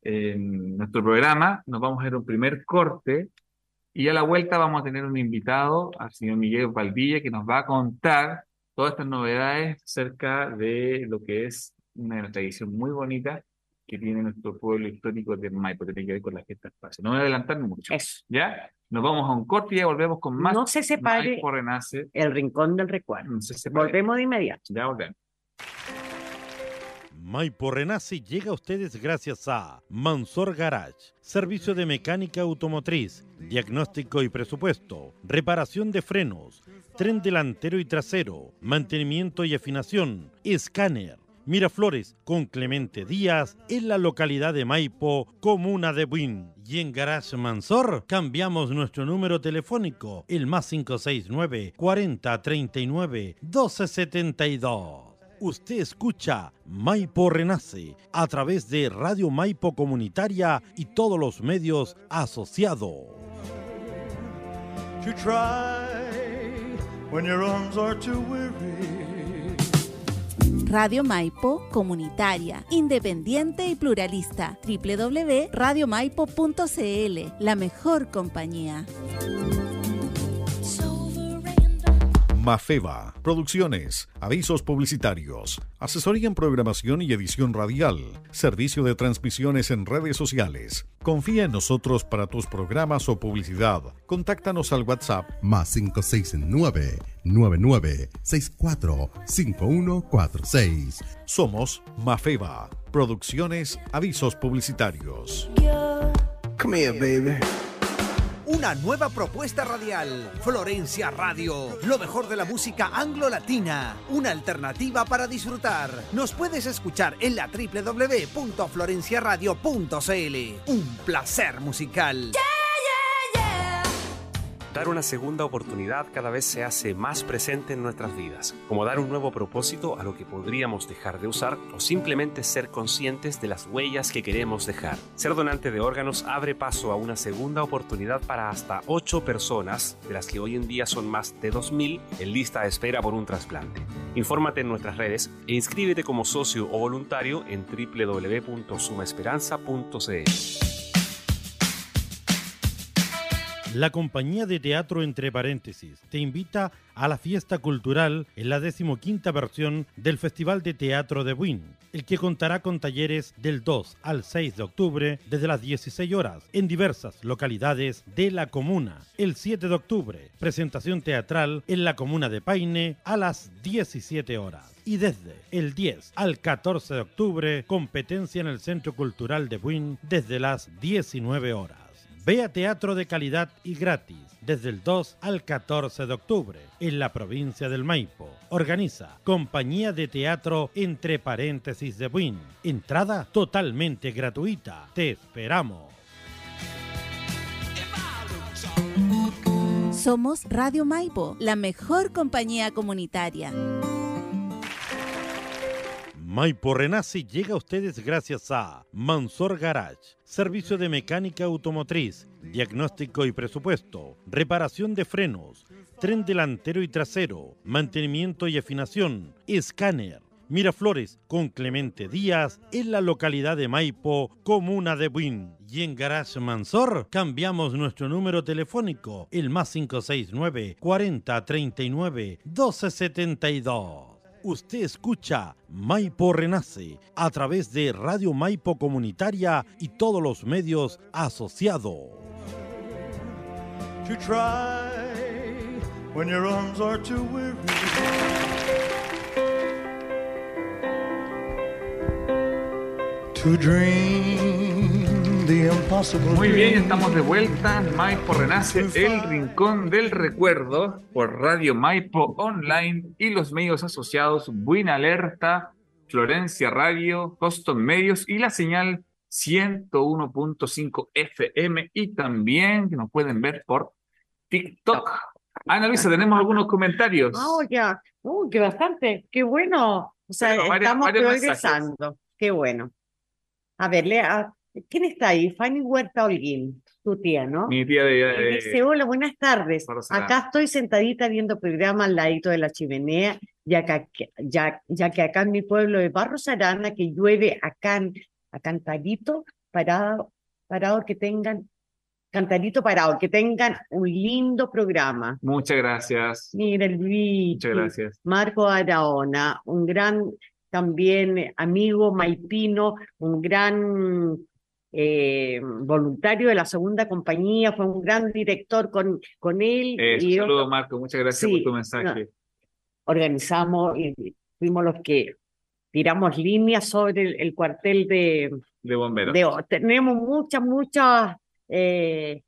en nuestro programa. Nos vamos a ir a un primer corte y a la vuelta vamos a tener un invitado, al señor Miguel Valdilla, que nos va a contar todas estas novedades acerca de lo que es una tradición muy bonita que tiene nuestro pueblo histórico de Maipo, que tiene que ver con la fiesta espacio. No voy a adelantar mucho. Eso. ¿Ya? Nos vamos a un corte y ya volvemos con más. No se separe Maipo Renace. el rincón del recuerdo. No se separe. Volvemos de inmediato. Ya volvemos. Maipo Renace llega a ustedes gracias a Mansor Garage, servicio de mecánica automotriz, diagnóstico y presupuesto, reparación de frenos, tren delantero y trasero, mantenimiento y afinación, escáner, Miraflores con Clemente Díaz en la localidad de Maipo, comuna de Buin. Y en Garage Mansor cambiamos nuestro número telefónico, el más 569 40 39 1272. Usted escucha Maipo Renace a través de Radio Maipo Comunitaria y todos los medios asociados. Radio Maipo Comunitaria, independiente y pluralista. www.radiomaipo.cl, la mejor compañía. Mafeva, producciones, avisos publicitarios, asesoría en programación y edición radial, servicio de transmisiones en redes sociales. Confía en nosotros para tus programas o publicidad. Contáctanos al WhatsApp más 569-9964-5146. Somos Mafeva, producciones, avisos publicitarios. Come here, baby. Una nueva propuesta radial. Florencia Radio. Lo mejor de la música anglo-latina. Una alternativa para disfrutar. Nos puedes escuchar en la www.florenciaradio.cl. Un placer musical. Dar una segunda oportunidad cada vez se hace más presente en nuestras vidas, como dar un nuevo propósito a lo que podríamos dejar de usar o simplemente ser conscientes de las huellas que queremos dejar. Ser donante de órganos abre paso a una segunda oportunidad para hasta 8 personas, de las que hoy en día son más de 2.000 en lista de espera por un trasplante. Infórmate en nuestras redes e inscríbete como socio o voluntario en www.sumaesperanza.cl. La compañía de teatro Entre Paréntesis te invita a la fiesta cultural en la decimoquinta versión del Festival de Teatro de Buin, el que contará con talleres del 2 al 6 de octubre desde las 16 horas en diversas localidades de la comuna. El 7 de octubre, presentación teatral en la comuna de Paine a las 17 horas y desde el 10 al 14 de octubre, competencia en el Centro Cultural de Buin desde las 19 horas. Vea teatro de calidad y gratis desde el 2 al 14 de octubre en la provincia del Maipo. Organiza Compañía de Teatro Entre Paréntesis de Buin. Entrada totalmente gratuita. Te esperamos. Somos Radio Maipo, la mejor compañía comunitaria. Maipo Renace llega a ustedes gracias a Mansor Garage, servicio de mecánica automotriz, diagnóstico y presupuesto, reparación de frenos, tren delantero y trasero, mantenimiento y afinación, escáner. Miraflores con Clemente Díaz en la localidad de Maipo, comuna de Buin. Y en Garage Mansor cambiamos nuestro número telefónico, el más 569 40 39 1272. Usted escucha Maipo Renace a través de Radio Maipo Comunitaria y todos los medios asociados. Muy bien, estamos de vuelta. Maipo Renace, el rincón del recuerdo, por Radio Maipo Online y los medios asociados Buena Alerta, Florencia Radio, Coston Medios y la señal 101.5 FM y también que nos pueden ver por TikTok. Ana Luisa, ¿tenemos algunos comentarios? Oh, ya. Uh, que bastante. Qué bueno. O sea, estamos varios progresando. Qué bueno. A ver, lea. ¿Quién está ahí? Fanny Huerta Holguín, tu tía, ¿no? Mi tía de... De- Dice, hola, buenas tardes. Acá estoy sentadita viendo programa al ladito de la chimenea, ya que, aquí- ya, ya que acá en mi pueblo de Barros Arana, que llueve acá, a cantarito parado, parado que tengan, cantarito parado, que tengan un lindo programa. Muchas gracias. Mira Luigi, Muchas gracias. Marco Araona, un gran también amigo maipino, un gran eh, voluntario de la segunda compañía, fue un gran director con, con él Eso, y saludos, otro- Marco. Muchas gracias Sí, por tu mensaje. organizamos y fuimos los que tiramos líneas sobre el, el cuartel de, De bomberos. de- tenemos muchas, muchas eh,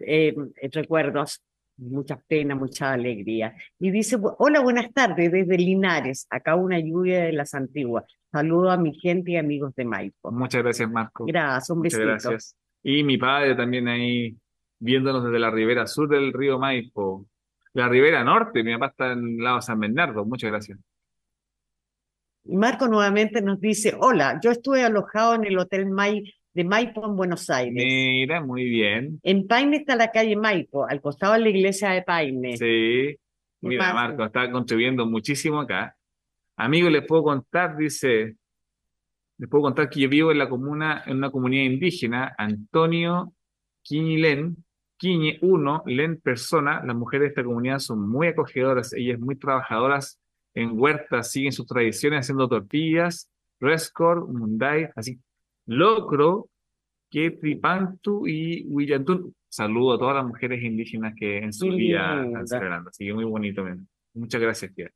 eh, recuerdos. mucha pena, mucha alegría. Y dice, hola, buenas tardes, desde Linares, acá una lluvia de las antiguas. Saludo a mi gente y amigos de Maipo. Muchas gracias, Marco. Gracias, un Muchas besito. gracias. Y mi padre también ahí viéndonos desde la ribera sur del río Maipo. La ribera norte, mi papá está en el lado de San Bernardo. Muchas gracias. Marco nuevamente nos dice, hola, yo estuve alojado en el Hotel de Maipo en Buenos Aires. Mira, muy bien. En Paine está la calle Maipo, al costado de la iglesia de Paine. Sí. Mira. Marco está contribuyendo muchísimo acá. Amigo, les puedo contar, dice, les puedo contar que yo vivo en la comuna, en una comunidad indígena, Antonio Quiñilén, Quiñe 1, Len persona. Las mujeres de esta comunidad son muy acogedoras, ellas muy trabajadoras en huertas, siguen sus tradiciones haciendo tortillas, rescor, munday, así, locro, Quetripantu y Huillantún. Saludo a todas las mujeres indígenas que en su día están celebrando. Así que muy bonito. Muchas gracias, tía.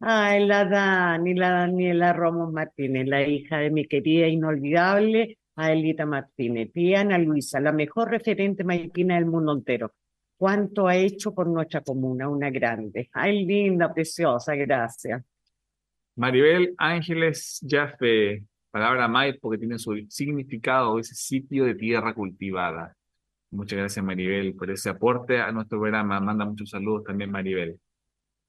Ay, la Dani, la Daniela Ramos Martínez, la hija de mi querida inolvidable Aelita Martínez, tía Luisa, la mejor referente maipina del mundo entero. ¿Cuánto ha hecho por nuestra comuna? Una grande. Ay, linda, preciosa, gracias. Maribel Ángeles Jaffe, palabra Maipo que tiene su significado, ese sitio de tierra cultivada. Muchas gracias, Maribel, por ese aporte a nuestro programa. Manda muchos saludos también, Maribel.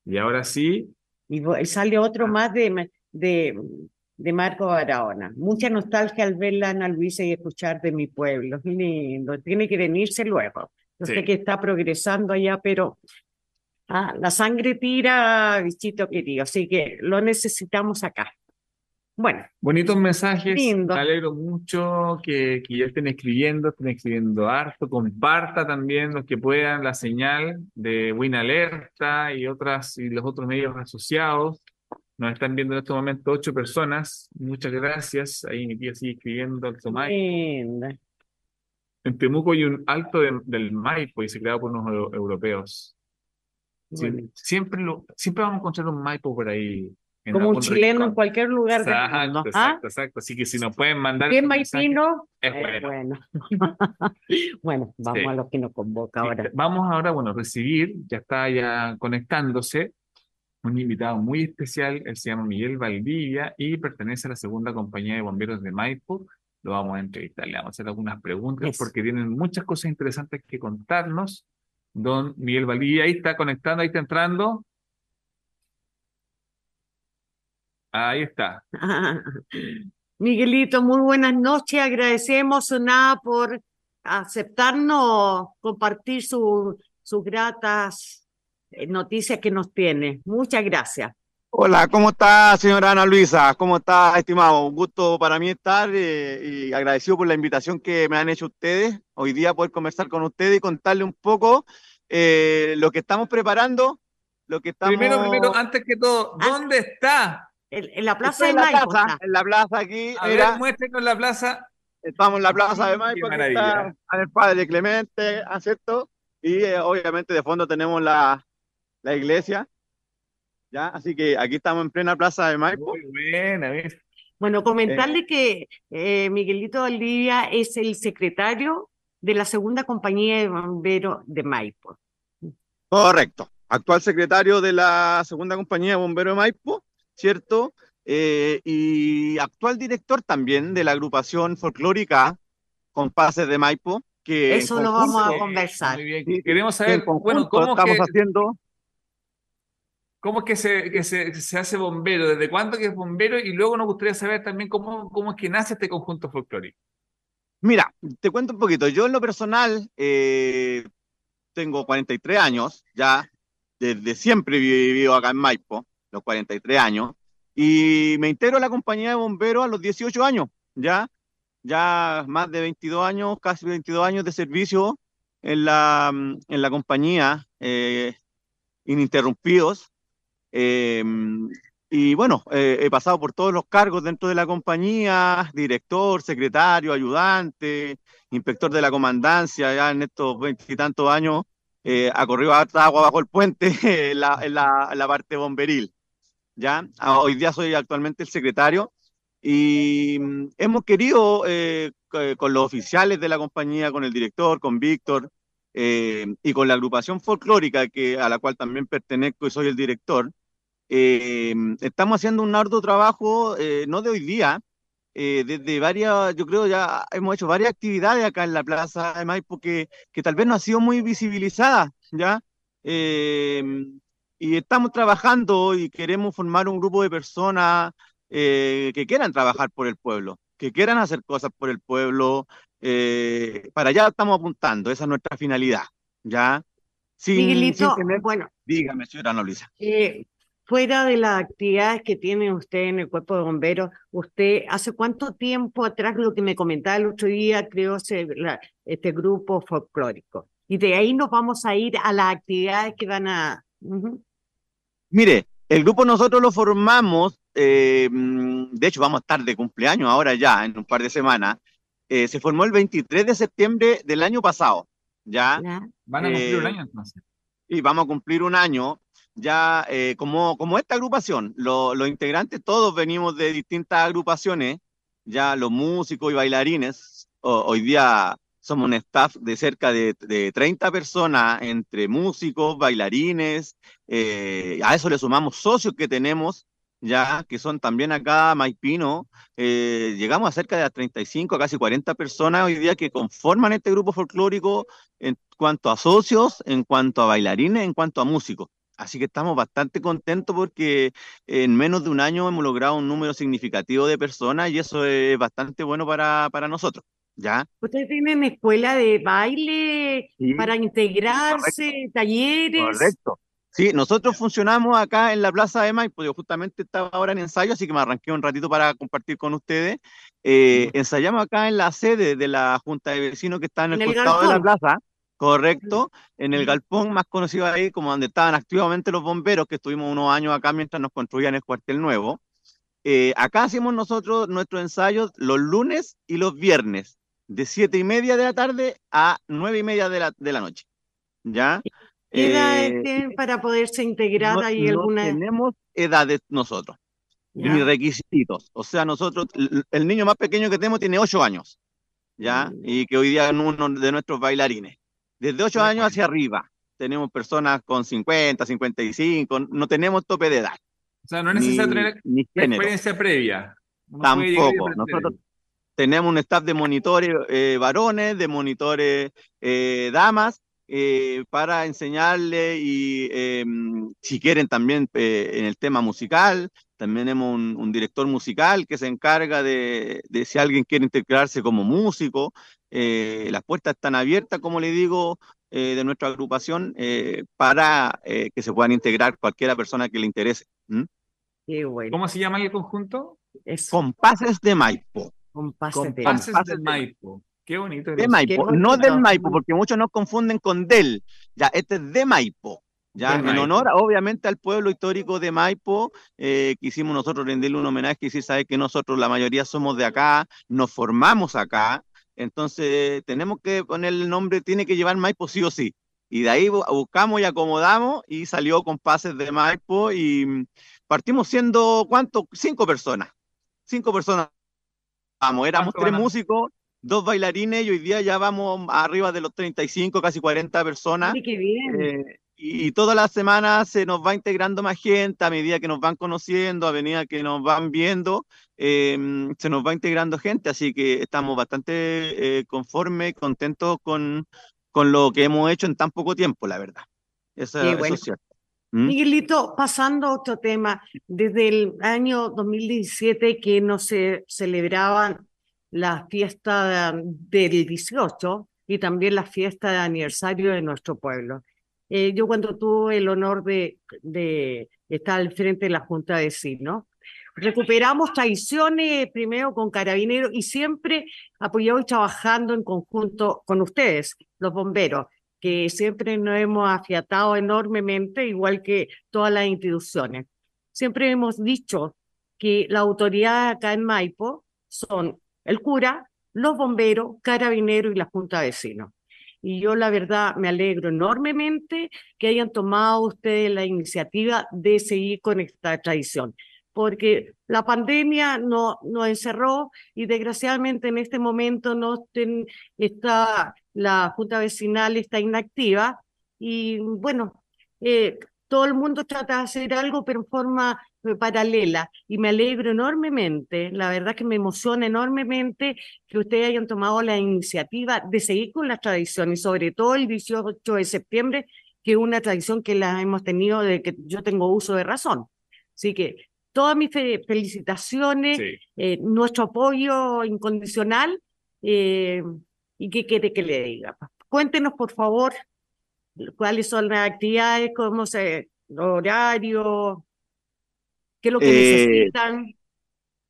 Y ahora sí, Y sale otro más de, de, de Marco Barahona. Mucha nostalgia al ver la Ana Luisa y escuchar de mi pueblo. Lindo, tiene que venirse luego. Yo Sí. sé que está progresando allá, pero ah, la sangre tira, bichito querido, así que lo necesitamos acá. Bueno, Bonitos mensajes, Lindo. me alegro mucho que, que ya estén escribiendo, estén escribiendo harto, comparta también los que puedan la señal de Win Alerta y otras y los otros medios asociados. Nos están viendo en este momento ocho personas, muchas gracias. Ahí mi tía sigue escribiendo, Alto Maipo. linda. En Temuco hay un alto de- del Maipo y se creado por unos eu- europeos. Sí, siempre, lo, siempre vamos a encontrar un Maipo por ahí. Como un chileno en cualquier lugar del Exacto, mundo. ¿ah? exacto, exacto. Así que si nos pueden mandar Bien maipino, es eh, bueno. bueno. Bueno, vamos Sí. a lo que nos convoca Sí, ahora. Vamos ahora, bueno, a recibir, ya está ya conectándose, un invitado muy especial, él se llama Miguel Valdivia y pertenece a la segunda compañía de bomberos de Maipo. Lo vamos a entrevistar, le vamos a hacer algunas preguntas Eso. porque tienen muchas cosas interesantes que contarnos. Don Miguel Valdivia, ahí está conectando, ahí está entrando. Ahí está. Miguelito, muy buenas noches. Agradecemos nada por aceptarnos compartir su- sus gratas eh, noticias que nos tiene. Muchas gracias. Hola, ¿cómo está, señora Ana Luisa? ¿Cómo está, estimado? Un gusto para mí estar eh, y agradecido por la invitación que me han hecho ustedes. Hoy día poder conversar con ustedes y contarle un poco eh, lo que estamos preparando, lo que estamos... Primero, primero, antes que todo, Ah. ¿dónde está? En, en la plaza de en la Maipo plaza, está. en la plaza aquí, A mira, ver, muéstrenos la plaza. estamos en la plaza de Maipo, aquí está el padre Clemente, ¿cierto? Y eh, obviamente de fondo tenemos la, la iglesia, ¿ya? Así que aquí estamos en plena plaza de Maipo. Muy buena, ¿ves? Bueno, comentarle que eh, Miguelito Valdivia es el secretario de la segunda compañía de bomberos de Maipo. Correcto. Actual secretario de la segunda compañía de bomberos de Maipo, ¿cierto? Eh, y actual director también de la agrupación folclórica Compases de Maipo, que Eso lo vamos a conversar. Muy bien. Sí, Queremos que saber, bueno, cómo estamos que, haciendo. cómo es que se, que se, que se hace bombero, desde cuándo que es bombero, y luego nos gustaría saber también cómo, cómo es que nace este conjunto folclórico. Mira, te cuento un poquito. Yo en lo personal eh, tengo 43 años, ya desde siempre he vivido acá en Maipo, los 43 años, y me integro a la compañía de bomberos a los 18 años, ya, ya más de 22 años, casi 22 años de servicio en la, en la compañía, eh, ininterrumpidos. Eh, y bueno, eh, he pasado por todos los cargos dentro de la compañía, director, secretario, ayudante, inspector de la comandancia, ya en estos veintitantos años, eh, ha corrido agua bajo el puente en la, en la, en la parte bomberil. ¿Ya? Ah, Hoy día soy actualmente el secretario y mm, hemos querido, eh, co- con los oficiales de la compañía, con el director, con Víctor, eh, y con la agrupación folclórica que, a la cual también pertenezco y soy el director, eh, estamos haciendo un arduo trabajo, eh, no de hoy día, desde varias, yo creo ya hemos hecho varias actividades acá en la Plaza de Maipo que, que tal vez no ha sido muy visibilizada, ¿ya? Y estamos trabajando y queremos formar un grupo de personas que quieran trabajar por el pueblo, que quieran hacer cosas por el pueblo, eh, para allá estamos apuntando, esa es nuestra finalidad, ¿ya? Miguelito, bueno. Dígame, señora Nolisa. Eh, fuera de las actividades que tiene usted en el cuerpo de bomberos, usted hace cuánto tiempo atrás, lo que me comentaba el otro día, creó este grupo folclórico. Y de ahí nos vamos a ir a las actividades que van a... Mire, el grupo nosotros lo formamos, eh, mm, de hecho vamos a estar de cumpleaños ahora ya, en un par de semanas, eh, se formó el 23 de septiembre del año pasado. ¿ya? Van a cumplir un eh, año entonces. Y vamos a cumplir un año. Ya eh, como, como esta agrupación, los integrantes todos venimos de distintas agrupaciones, ya los músicos y bailarines, hoy día somos un staff de cerca de, de 30 personas entre músicos, bailarines, a eso le sumamos socios que tenemos ya que son también acá Maipino, eh, llegamos a cerca de las 35, casi 40 personas hoy día que conforman este grupo folclórico en cuanto a socios, en cuanto a bailarines, en cuanto a músicos. Así que estamos bastante contentos porque en menos de un año hemos logrado un número significativo de personas y eso es bastante bueno para nosotros. ¿Ya? ¿Ustedes tienen escuela de baile para integrarse, talleres? Correcto. Sí, nosotros funcionamos acá en la Plaza de Maipo, yo justamente estaba ahora en ensayo, así que me arranqué un ratito para compartir con ustedes. Eh, ensayamos acá en la sede de la Junta de Vecinos que está en el, costado de la plaza, correcto, en el galpón más conocido ahí, como donde estaban activamente los bomberos, que estuvimos unos años acá mientras nos construían el cuartel nuevo. Eh, acá hacemos nosotros nuestros ensayos los lunes y los viernes, de siete y media de la tarde a nueve y media de la, de la noche. ¿Ya? ¿Qué edades eh, tienen para poderse integrar? ahí no alguna... tenemos edades nosotros, ni requisitos. O sea, nosotros, el niño más pequeño que tenemos tiene ocho años, ¿ya? Mm. Y que hoy día es uno de nuestros bailarines. Desde ocho años hacia arriba, tenemos personas con 50, 55, no tenemos tope de edad. O sea, no es necesario tener experiencia previa. Tampoco. Nosotros tenemos un staff de monitores eh, varones, de monitores eh, damas, eh, para enseñarle y em, si quieren también eh, en el tema musical, también tenemos un, director musical que se encarga de, de, si alguien quiere integrarse como músico. Eh, las puertas están abiertas, como le digo, de nuestra agrupación para que se puedan integrar cualquiera persona que le interese. ¿Cómo se llama el conjunto? Compases de Maipo. Compases, de Maipo. Qué bonito. De Maipo, no del Maipo, porque muchos nos confunden con del. Ya, este es de Maipo. Ya, en honor, obviamente, al pueblo histórico de Maipo, eh, quisimos nosotros rendirle un homenaje y si sabe que nosotros, la mayoría somos de acá, nos formamos acá, entonces tenemos que poner el nombre, tiene que llevar Maipo sí o sí. Y de ahí buscamos y acomodamos y salió con pases de Maipo y mm, partimos siendo, ¿cuánto? Cinco personas. Cinco personas. Vamos, éramos tres músicos dos bailarines y hoy día ya vamos arriba de los 35, casi 40 personas. qué bien. Eh, y, todas las semanas se nos va integrando más gente a medida que nos van conociendo, a medida que nos van viendo, em, se nos va integrando gente, así que estamos bastante eh, conformes, contentos con, con lo que hemos hecho en tan poco tiempo, la verdad. Eso, es cierto. ¿Mm? Miguelito, pasando a otro tema, desde el año 2017 que no se celebraban la fiesta del 18 y también la fiesta de aniversario de nuestro pueblo. Eh, yo cuando tuve el honor de, de, estar al frente de la Junta de Vecinos, recuperamos tradiciones primero con carabineros y siempre apoyado y trabajando en conjunto con ustedes, los bomberos, que siempre nos hemos afiatado enormemente, igual que todas las instituciones. Siempre hemos dicho que la autoridad acá en Maipo son el cura, los bomberos, carabineros y la junta de vecinos. Y yo la verdad me alegro enormemente que hayan tomado ustedes la iniciativa de seguir con esta tradición, porque la pandemia no, nos encerró y desgraciadamente en este momento no está la Junta Vecinal está inactiva y bueno, eh, todo el mundo trata de hacer algo, pero en forma eh, paralela. Y me alegro enormemente, la verdad que me emociona enormemente que ustedes hayan tomado la iniciativa de seguir con la tradición y sobre todo el 18 de septiembre, que es una tradición que la hemos tenido de que yo tengo uso de razón. Así que todas mis felicitaciones, eh, nuestro apoyo incondicional. Eh, ¿Y qué quiere que le diga? Cuéntenos, por favor, cuáles son las actividades, cómo se, horario, qué es lo que Eh, necesitan.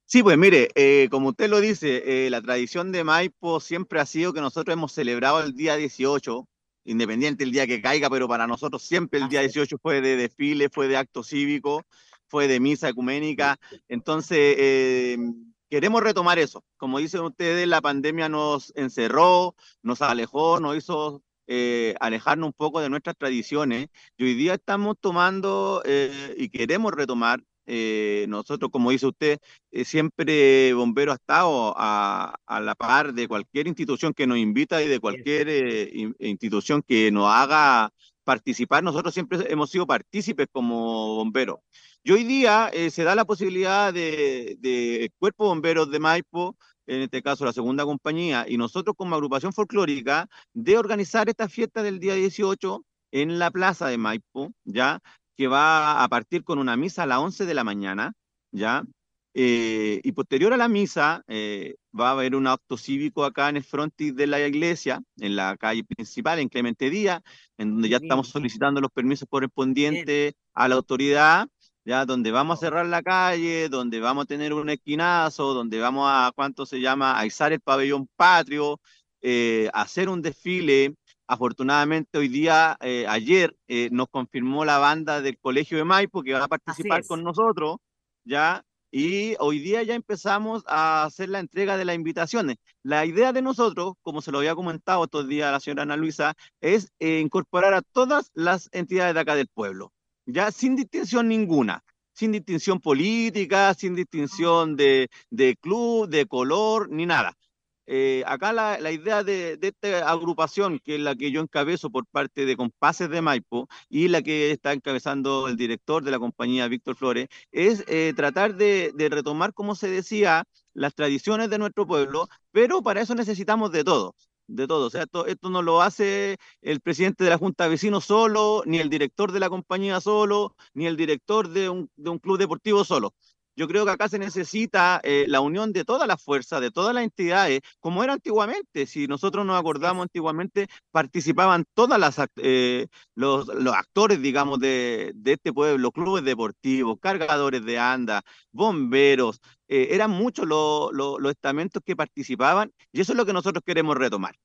Sí, pues mire, eh, como usted lo dice, eh, la tradición de Maipo siempre ha sido que nosotros hemos celebrado el día 18, independiente del día que caiga, pero para nosotros siempre el día 18 fue de desfile, fue de acto cívico, fue de misa ecuménica. Entonces, queremos retomar eso. Como dicen ustedes, la pandemia nos encerró, nos alejó, nos hizo eh, alejarnos un poco de nuestras tradiciones. Y hoy día estamos tomando eh, y queremos retomar. eh, nosotros, como dice usted, eh, siempre Bombero ha estado a, a la par de cualquier institución que nos invita y de cualquier in- institución que nos haga participar. Nosotros siempre hemos sido partícipes como bomberos. Y hoy día eh, se da la posibilidad de, de Cuerpo Bomberos de Maipo, en este caso la segunda compañía, y nosotros como agrupación folclórica, de organizar esta fiesta del día 18 en la plaza de Maipo, ¿ya? Que va a partir con una misa a las 11 de la mañana, ¿ya? Eh, y posterior a la misa, eh, va a haber un acto cívico acá en el frontis de la iglesia, en la calle principal, en Clemente Díaz, en donde ya estamos solicitando los permisos correspondientes a la autoridad, ya donde vamos a cerrar la calle, donde vamos a tener un esquinazo, donde vamos a, ¿cuánto se llama?, a izar el pabellón patrio, eh, hacer un desfile. Afortunadamente hoy día, eh, ayer, eh, nos confirmó la banda del Colegio de Maipo que va a participar con nosotros, ¿ya? Y hoy día ya empezamos a hacer la entrega de las invitaciones. La idea de nosotros, como se lo había comentado estos días la señora Ana Luisa, es eh, incorporar a todas las entidades de acá del pueblo, ya sin distinción ninguna, sin distinción política, sin distinción de, de club, de color, ni nada. Eh, acá la, la idea de, de esta agrupación, que es la que yo encabezo por parte de Compases de Maipo y la que está encabezando el director de la compañía, Víctor Flores, es eh, tratar de, de retomar, como se decía, las tradiciones de nuestro pueblo, pero para eso necesitamos de todos, de todos. O sea, esto, esto no lo hace el presidente de la Junta de Vecinos solo, ni el director de la compañía solo, ni el director de un, de un club deportivo solo. Yo creo que acá se necesita eh, la unión de todas las fuerzas, de todas las entidades, como era antiguamente. Si nosotros nos acordamos antiguamente, participaban todas las eh, los, los actores, digamos, de, de este pueblo, clubes deportivos, cargadores de anda, bomberos, eh, eran muchos los, los, los estamentos que participaban y eso es lo que nosotros queremos retomar.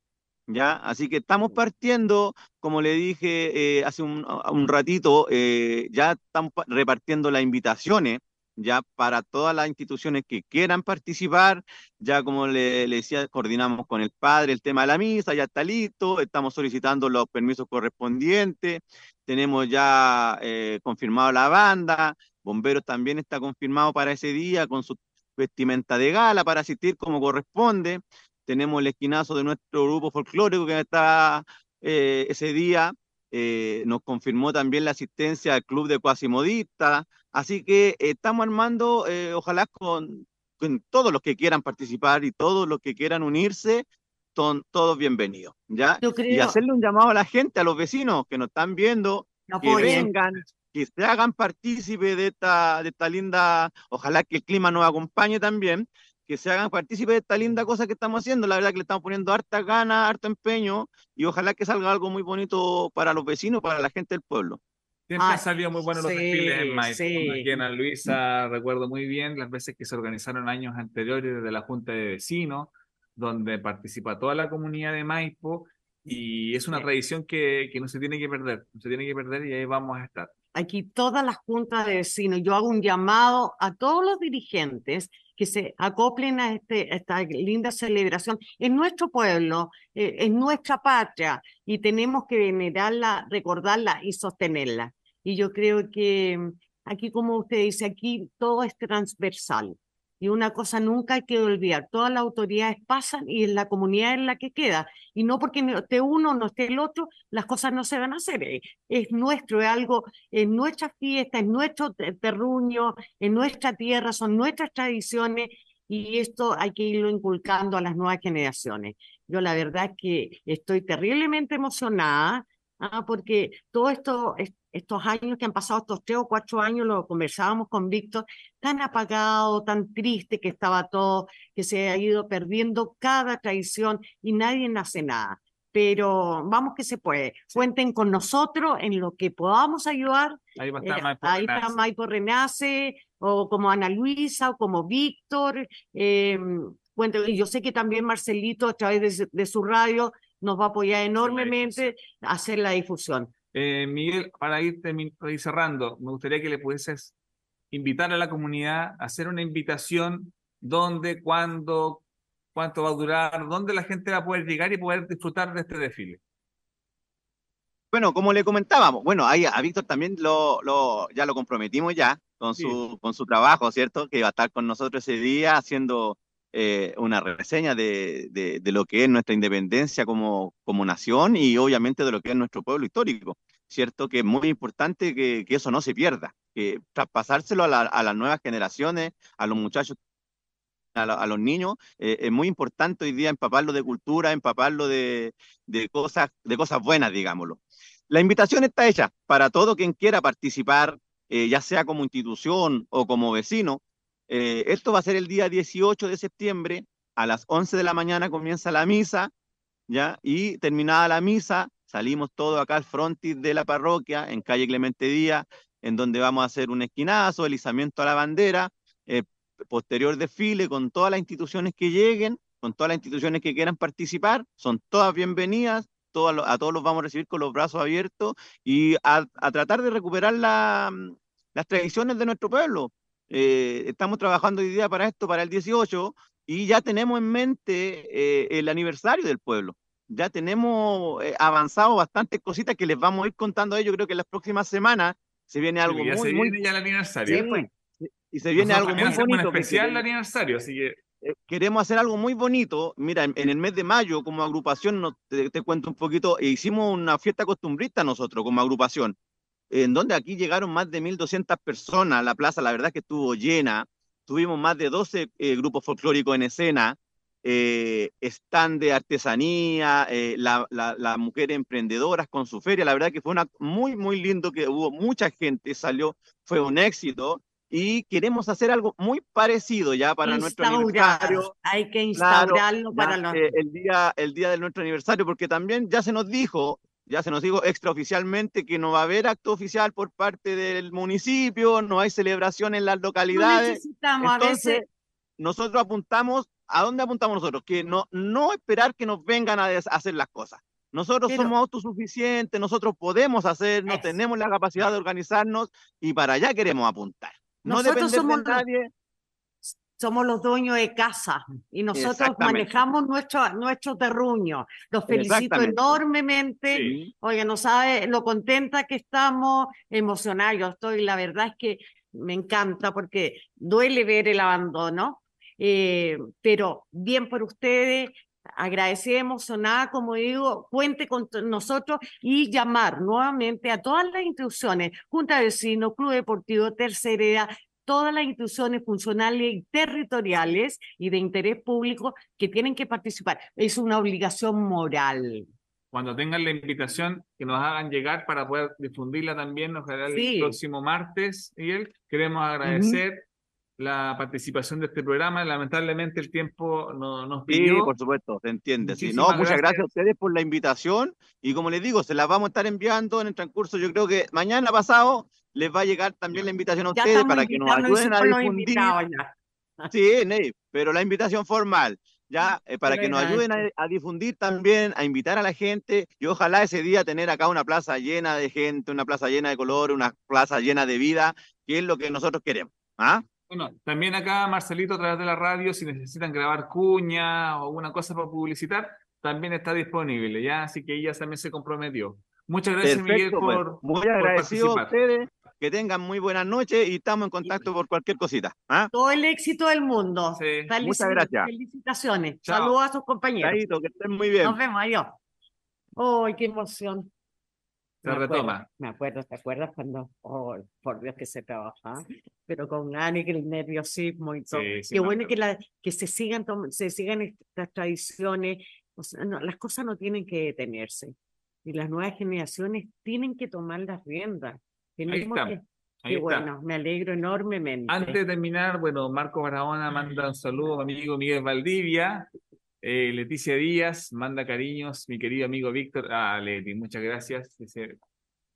¿Ya? Así que estamos partiendo, como le dije eh, hace un, un ratito, eh, ya estamos pa- repartiendo las invitaciones ya para todas las instituciones que quieran participar, ya como le, decía, coordinamos con el padre el tema de la misa, ya está listo, estamos solicitando los permisos correspondientes, tenemos ya eh, confirmado la banda, bomberos también está confirmado para ese día con su vestimenta de gala para asistir como corresponde, tenemos el esquinazo de nuestro grupo folclórico que está eh, ese día, eh, nos confirmó también la asistencia al club de cuasimodistas, Así que estamos armando, eh, ojalá con, con todos los que quieran participar y todos los que quieran unirse, son todos bienvenidos, ¿ya? Y hacerle un llamado a la gente, a los vecinos que nos están viendo, no que vengan, que se hagan partícipe de esta, de esta linda, ojalá que el clima nos acompañe también, que se hagan partícipe de esta linda cosa que estamos haciendo. La verdad que le estamos poniendo harta gana, harto empeño, y ojalá que salga algo muy bonito para los vecinos, para la gente del pueblo. Siempre Ah, han salido muy buenos los sí, desfiles en Maipo. sí. Aquí en Luisa recuerdo muy bien las veces que se organizaron años anteriores desde la Junta de Vecinos, donde participa toda la comunidad de Maipo y es una Sí. tradición que, que no se tiene que perder, no se tiene que perder y ahí vamos a estar. aquí todas las juntas de vecinos, yo hago un llamado a todos los dirigentes que se acoplen a, este, a esta linda celebración. En nuestro pueblo, eh, en nuestra patria, y tenemos que venerarla, recordarla y sostenerla. Y yo creo que mm, aquí, como usted dice, aquí todo es transversal. Y una cosa nunca hay que olvidar, todas las autoridades pasan y es la comunidad en la que queda. Y no porque no esté uno, no esté el otro, las cosas no se van a hacer. Eh, Es nuestro, es algo, es nuestra fiesta, es nuestro te- terruño, es nuestra tierra, son nuestras tradiciones y esto hay que irlo inculcando a las nuevas generaciones. Yo la verdad es que estoy terriblemente emocionada ah, porque todos esto, est- estos años que han pasado, estos tres o cuatro años, lo conversábamos con Víctor, tan apagado, tan triste que estaba todo, que se ha ido perdiendo cada tradición y nadie hace nada. Pero vamos que se puede. Cuenten con nosotros en lo que podamos ayudar. Ahí va a Eh, estar Maipo ahí está Renace. Maipo Renace, o como Ana Luisa, o como Víctor. eh, y yo sé que también Marcelito, a través de, su- de su radio, nos va a apoyar enormemente a hacer la difusión. Eh, Miguel, para ir, termi- para ir cerrando, me gustaría que le pudieses invitar a la comunidad, hacer una invitación dónde, cuándo, cuánto va a durar, dónde la gente va a poder llegar y poder disfrutar de este desfile. Bueno, como le comentábamos, bueno, ahí a Víctor también lo, lo, ya lo comprometimos ya con Sí. su, con su trabajo, ¿cierto? Que va a estar con nosotros ese día haciendo eh, una reseña de, de, de lo que es nuestra independencia como, como nación y obviamente de lo que es nuestro pueblo histórico, ¿cierto? Que es muy importante que, que eso no se pierda, que traspasárselo a, la- a las nuevas generaciones, a los muchachos a, lo- a los niños, eh, es muy importante hoy día empaparlo de cultura, empaparlo de, de cosas, de cosas buenas, digámoslo. La invitación está hecha para todo quien quiera participar, eh, ya sea como institución o como vecino. Eh, esto va a ser el día 18 de septiembre, a las 11 de la mañana comienza la misa, ¿ya? Y terminada la misa, salimos todos acá al frontis de la parroquia, en calle Clemente Díaz, en donde vamos a hacer un esquinazo, el izamiento a la bandera, eh, posterior desfile con todas las instituciones que lleguen, con todas las instituciones que quieran participar, son todas bienvenidas, todas lo- a todos los vamos a recibir con los brazos abiertos y a, tratar de recuperar la- las tradiciones de nuestro pueblo. Eh, estamos trabajando hoy día para esto, para el 18, y ya tenemos en mente eh, el aniversario del pueblo. Ya tenemos eh, avanzado bastantes cositas que les vamos a ir contando a ellos. Creo que en las próximas semanas se viene algo ya muy, se muy viene ya el aniversario. Sí, pues, y se viene Nosotros algo muy bonito. un que especial el aniversario, así que eh, queremos hacer algo muy bonito. Mira, en, el mes de mayo, como agrupación, te, te cuento un poquito, hicimos una fiesta costumbrista nosotros como agrupación, en donde aquí llegaron más de 1.200 personas. La plaza, la verdad es que estuvo llena. Tuvimos más de 12 eh, grupos folclóricos en escena, eh, stand de artesanía, eh, la- la- las mujeres emprendedoras con su feria. La verdad que fue una, muy, muy lindo, que hubo mucha gente, salió, fue un éxito. Y queremos hacer algo muy parecido ya para nuestro aniversario. hay que Claro, instaurarlo para los... eh, el día, el día de nuestro aniversario, porque también ya se nos dijo, ya se nos dijo extraoficialmente que no va a haber acto oficial por parte del municipio, no hay celebración en las No localidades. necesitamos a veces... nosotros apuntamos, ¿a dónde apuntamos nosotros? Que no, no esperar que nos vengan a hacer las cosas. Nosotros Pero- somos autosuficientes, nosotros podemos hacer, no Eso. tenemos la capacidad de organizarnos y para allá queremos apuntar. No Nosotros somos de nadie. Somos los dueños de casa y nosotros manejamos nuestro, nuestro terruño. Los felicito enormemente. Sí. Oye, no sabe lo contenta que estamos, emocionada. Yo estoy, la verdad es que me encanta porque duele ver el abandono, eh, pero bien por ustedes. Agradecida, emocionada, como digo, cuente con nosotros y llamar nuevamente a todas las instituciones, Junta de Vecinos, Club Deportivo, Tercera Edad, todas las instituciones funcionales y territoriales y de interés público que tienen que participar. Es una obligación moral. cuando tengan la invitación, que nos hagan llegar para poder difundirla también, ojalá el Sí. próximo martes, Miguel. Queremos agradecer la participación de este programa. Lamentablemente el tiempo no, nos Sí, pidió. por supuesto, se entiende. Sí, no, muchas gracias. gracias. a ustedes por la invitación y como les digo, se las vamos a estar enviando en el transcurso. Yo creo que mañana pasado les va a llegar también la invitación a ustedes para que nos ayuden a difundir. Sí, Ney, pero la invitación formal, ya, eh, para que nos ayuden a, a difundir también, a invitar a la gente y ojalá ese día tener acá una plaza llena de gente, una plaza llena de color, una plaza llena de vida, que es lo que nosotros queremos. ¿Ah? Bueno, también acá Marcelito a través de la radio, si necesitan grabar cuña o alguna cosa para publicitar, también está disponible, ¿ya? Así que ella también se comprometió. Muchas gracias, Miguel, Perfecto, pues. por, Muy por agradecido a ustedes Que tengan muy buenas noches y estamos en contacto por cualquier cosita. ¿ah? Todo el éxito del mundo. Sí. Muchas gracias. Felicitaciones. Chao. Saludos a sus compañeros. Chaito, que estén muy bien. Nos vemos, adiós. ¡Ay, qué emoción! Se Me acuerdo, retoma. me acuerdo, ¿te acuerdas cuando, oh, por Dios que se trabaja, pero con y que el nerviosismo y todo. Sí, sí, Qué bueno que, la, que se sigan, se sigan estas tradiciones, o sea, no, las cosas no tienen que detenerse y las nuevas generaciones tienen que tomar las riendas. Tenemos está, que, Ahí está. bueno, me alegro enormemente. Antes de terminar, bueno, Marco Barahona manda un saludo a mi amigo Miguel Valdivia. Eh, Leticia Díaz manda cariños, mi querido amigo Víctor. Ah, Leti, muchas gracias. Dice,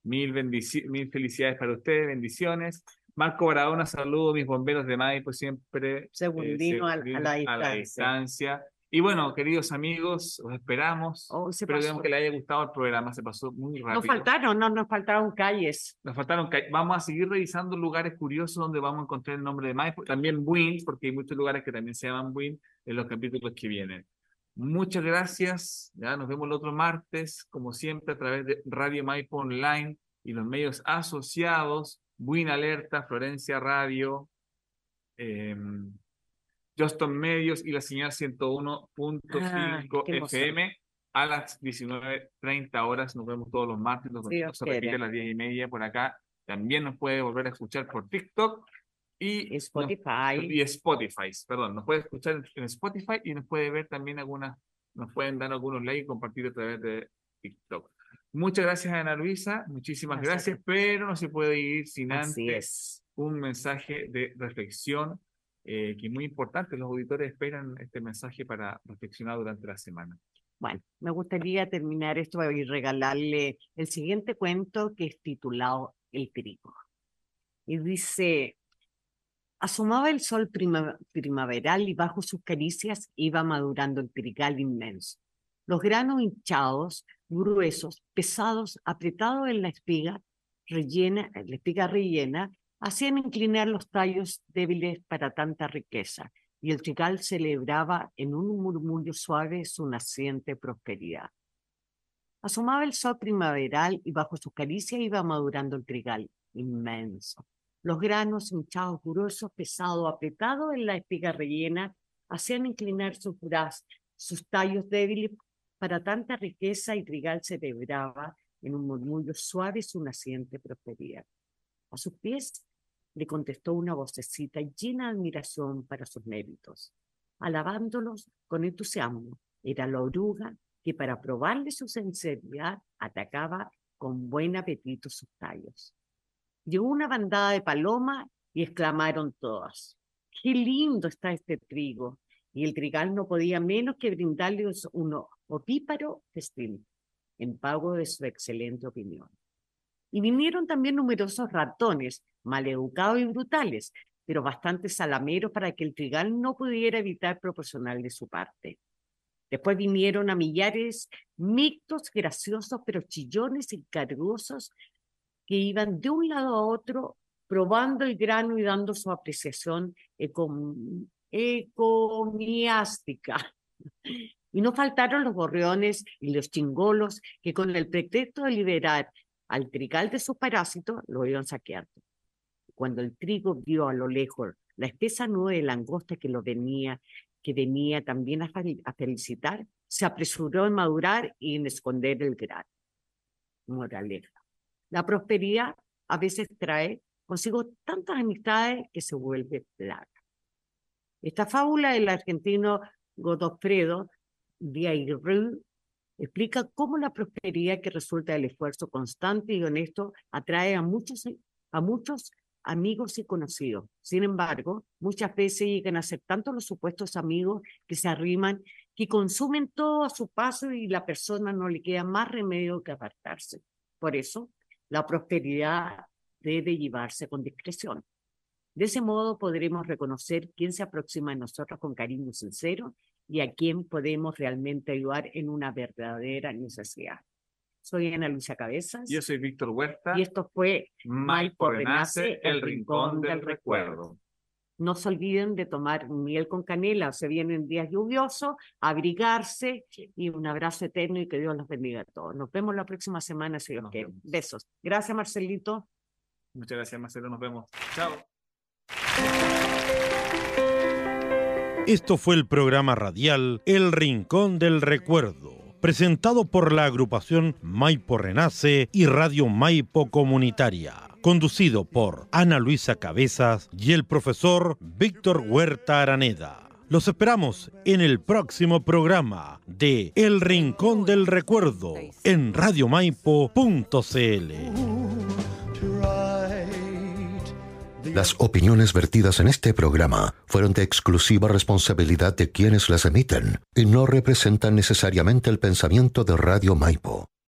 mil, mil felicidades para ustedes, bendiciones. Marco Barahona, saludo a mis bomberos de Maipo, siempre. eh, Segundino a- a la segundino distancia. Y bueno, queridos amigos, os esperamos. Oh, que les haya gustado el programa, se pasó muy rápido. Nos faltaron, no, nos faltaron calles. Nos faltaron, ca- vamos a seguir revisando lugares curiosos donde vamos a encontrar el nombre de Maipo, también Buin, porque hay muchos lugares que también se llaman Buin en los capítulos que vienen. Muchas gracias, ya nos vemos el otro martes, como siempre, a través de Radio Maipo Online y los medios asociados, Buin Alerta, Florencia Radio, eh, Justin Medios y la señal 101.5 Ay, qué emoción. FM a las 19.30 horas. Nos vemos todos los martes, nos, se repite a las 10 y media por acá. También nos puede volver a escuchar por TikTok y nos- Spotify. y Spotify, perdón, nos puede escuchar en- en Spotify y nos puede ver también algunas, nos pueden dar algunos likes y compartir a través de TikTok. Muchas gracias, Ana Luisa, muchísimas Gracias. gracias, pero no se puede ir sin Así antes es. un mensaje de reflexión eh, que es muy importante. Los auditores esperan este mensaje para reflexionar durante la semana. Bueno, me gustaría terminar esto y regalarle el siguiente cuento que es titulado El trigo. Y dice, asomaba el sol prima- primaveral y bajo sus caricias iba madurando el trigal inmenso. Los granos hinchados, gruesos, pesados, apretados en la espiga, rellena, en la espiga rellena, hacían inclinar los tallos débiles para tanta riqueza y el trigal celebraba en un murmullo suave su naciente prosperidad. Asomaba el sol primaveral y bajo sus caricias iba madurando el trigal, inmenso. Los granos hinchados, gruesos, pesados, apretados en la espiga rellena, hacían inclinar sus brazos, sus tallos débiles para tanta riqueza y trigal celebraba en un murmullo suave su naciente prosperidad. A sus pies le contestó una vocecita llena de admiración para sus méritos, alabándolos con entusiasmo. Era la oruga que para probarle su sinceridad atacaba con buen apetito sus tallos. Llegó una bandada de palomas y exclamaron todas, ¡qué lindo está este trigo! Y el trigal no podía menos que brindarles un opíparo festín en pago de su excelente opinión. Y vinieron también numerosos ratones, maleducados y brutales, pero bastante salameros para que el trigal no pudiera evitar proporcionarle su parte. Después vinieron a millares mixtos, graciosos, pero chillones y cargosos que iban de un lado a otro probando el grano y dando su apreciación econ- ecomiástica. Y no faltaron los gorriones y los chingolos que con el pretexto de liberar al trigal de sus parásitos lo iban saqueando. Cuando el trigo vio a lo lejos la espesa nube de langosta que lo venía, que venía también a, fel- a felicitar, se apresuró en madurar y en esconder el grano. Moraleja. La prosperidad a veces trae consigo tantas amistades que se vuelve plaga. Esta fábula del argentino Godofredo Diairru explica cómo la prosperidad que resulta del esfuerzo constante y honesto atrae a muchos, a muchos amigos y conocidos. Sin embargo, muchas veces llegan a ser tanto los supuestos amigos que se arriman, que consumen todo a su paso y la persona no le queda más remedio que apartarse. Por eso, la prosperidad debe llevarse con discreción. De ese modo podremos reconocer quién se aproxima a nosotros con cariño sincero y a quién podemos realmente ayudar en una verdadera necesidad. Soy Ana Luisa Cabezas Yo soy Víctor Huerta. y esto fue Renace, el rincón del recuerdo. No se olviden de tomar miel con canela, se vienen días lluviosos, abrigarse y un abrazo eterno y que Dios los bendiga a todos. Nos vemos la próxima semana si Dios quiere. Besos. Gracias, Marcelito. Muchas gracias, Marcelo. Nos vemos. Chao. Esto fue el programa radial El Rincón del Recuerdo, presentado por la agrupación Maipo Renace y Radio Maipo Comunitaria, conducido por Ana Luisa Cabezas y el profesor Víctor Huerta Araneda. Los esperamos en el próximo programa de El Rincón del Recuerdo en radiomaipo.cl. Las opiniones vertidas en este programa fueron de exclusiva responsabilidad de quienes las emiten y no representan necesariamente el pensamiento de Radio Maipo.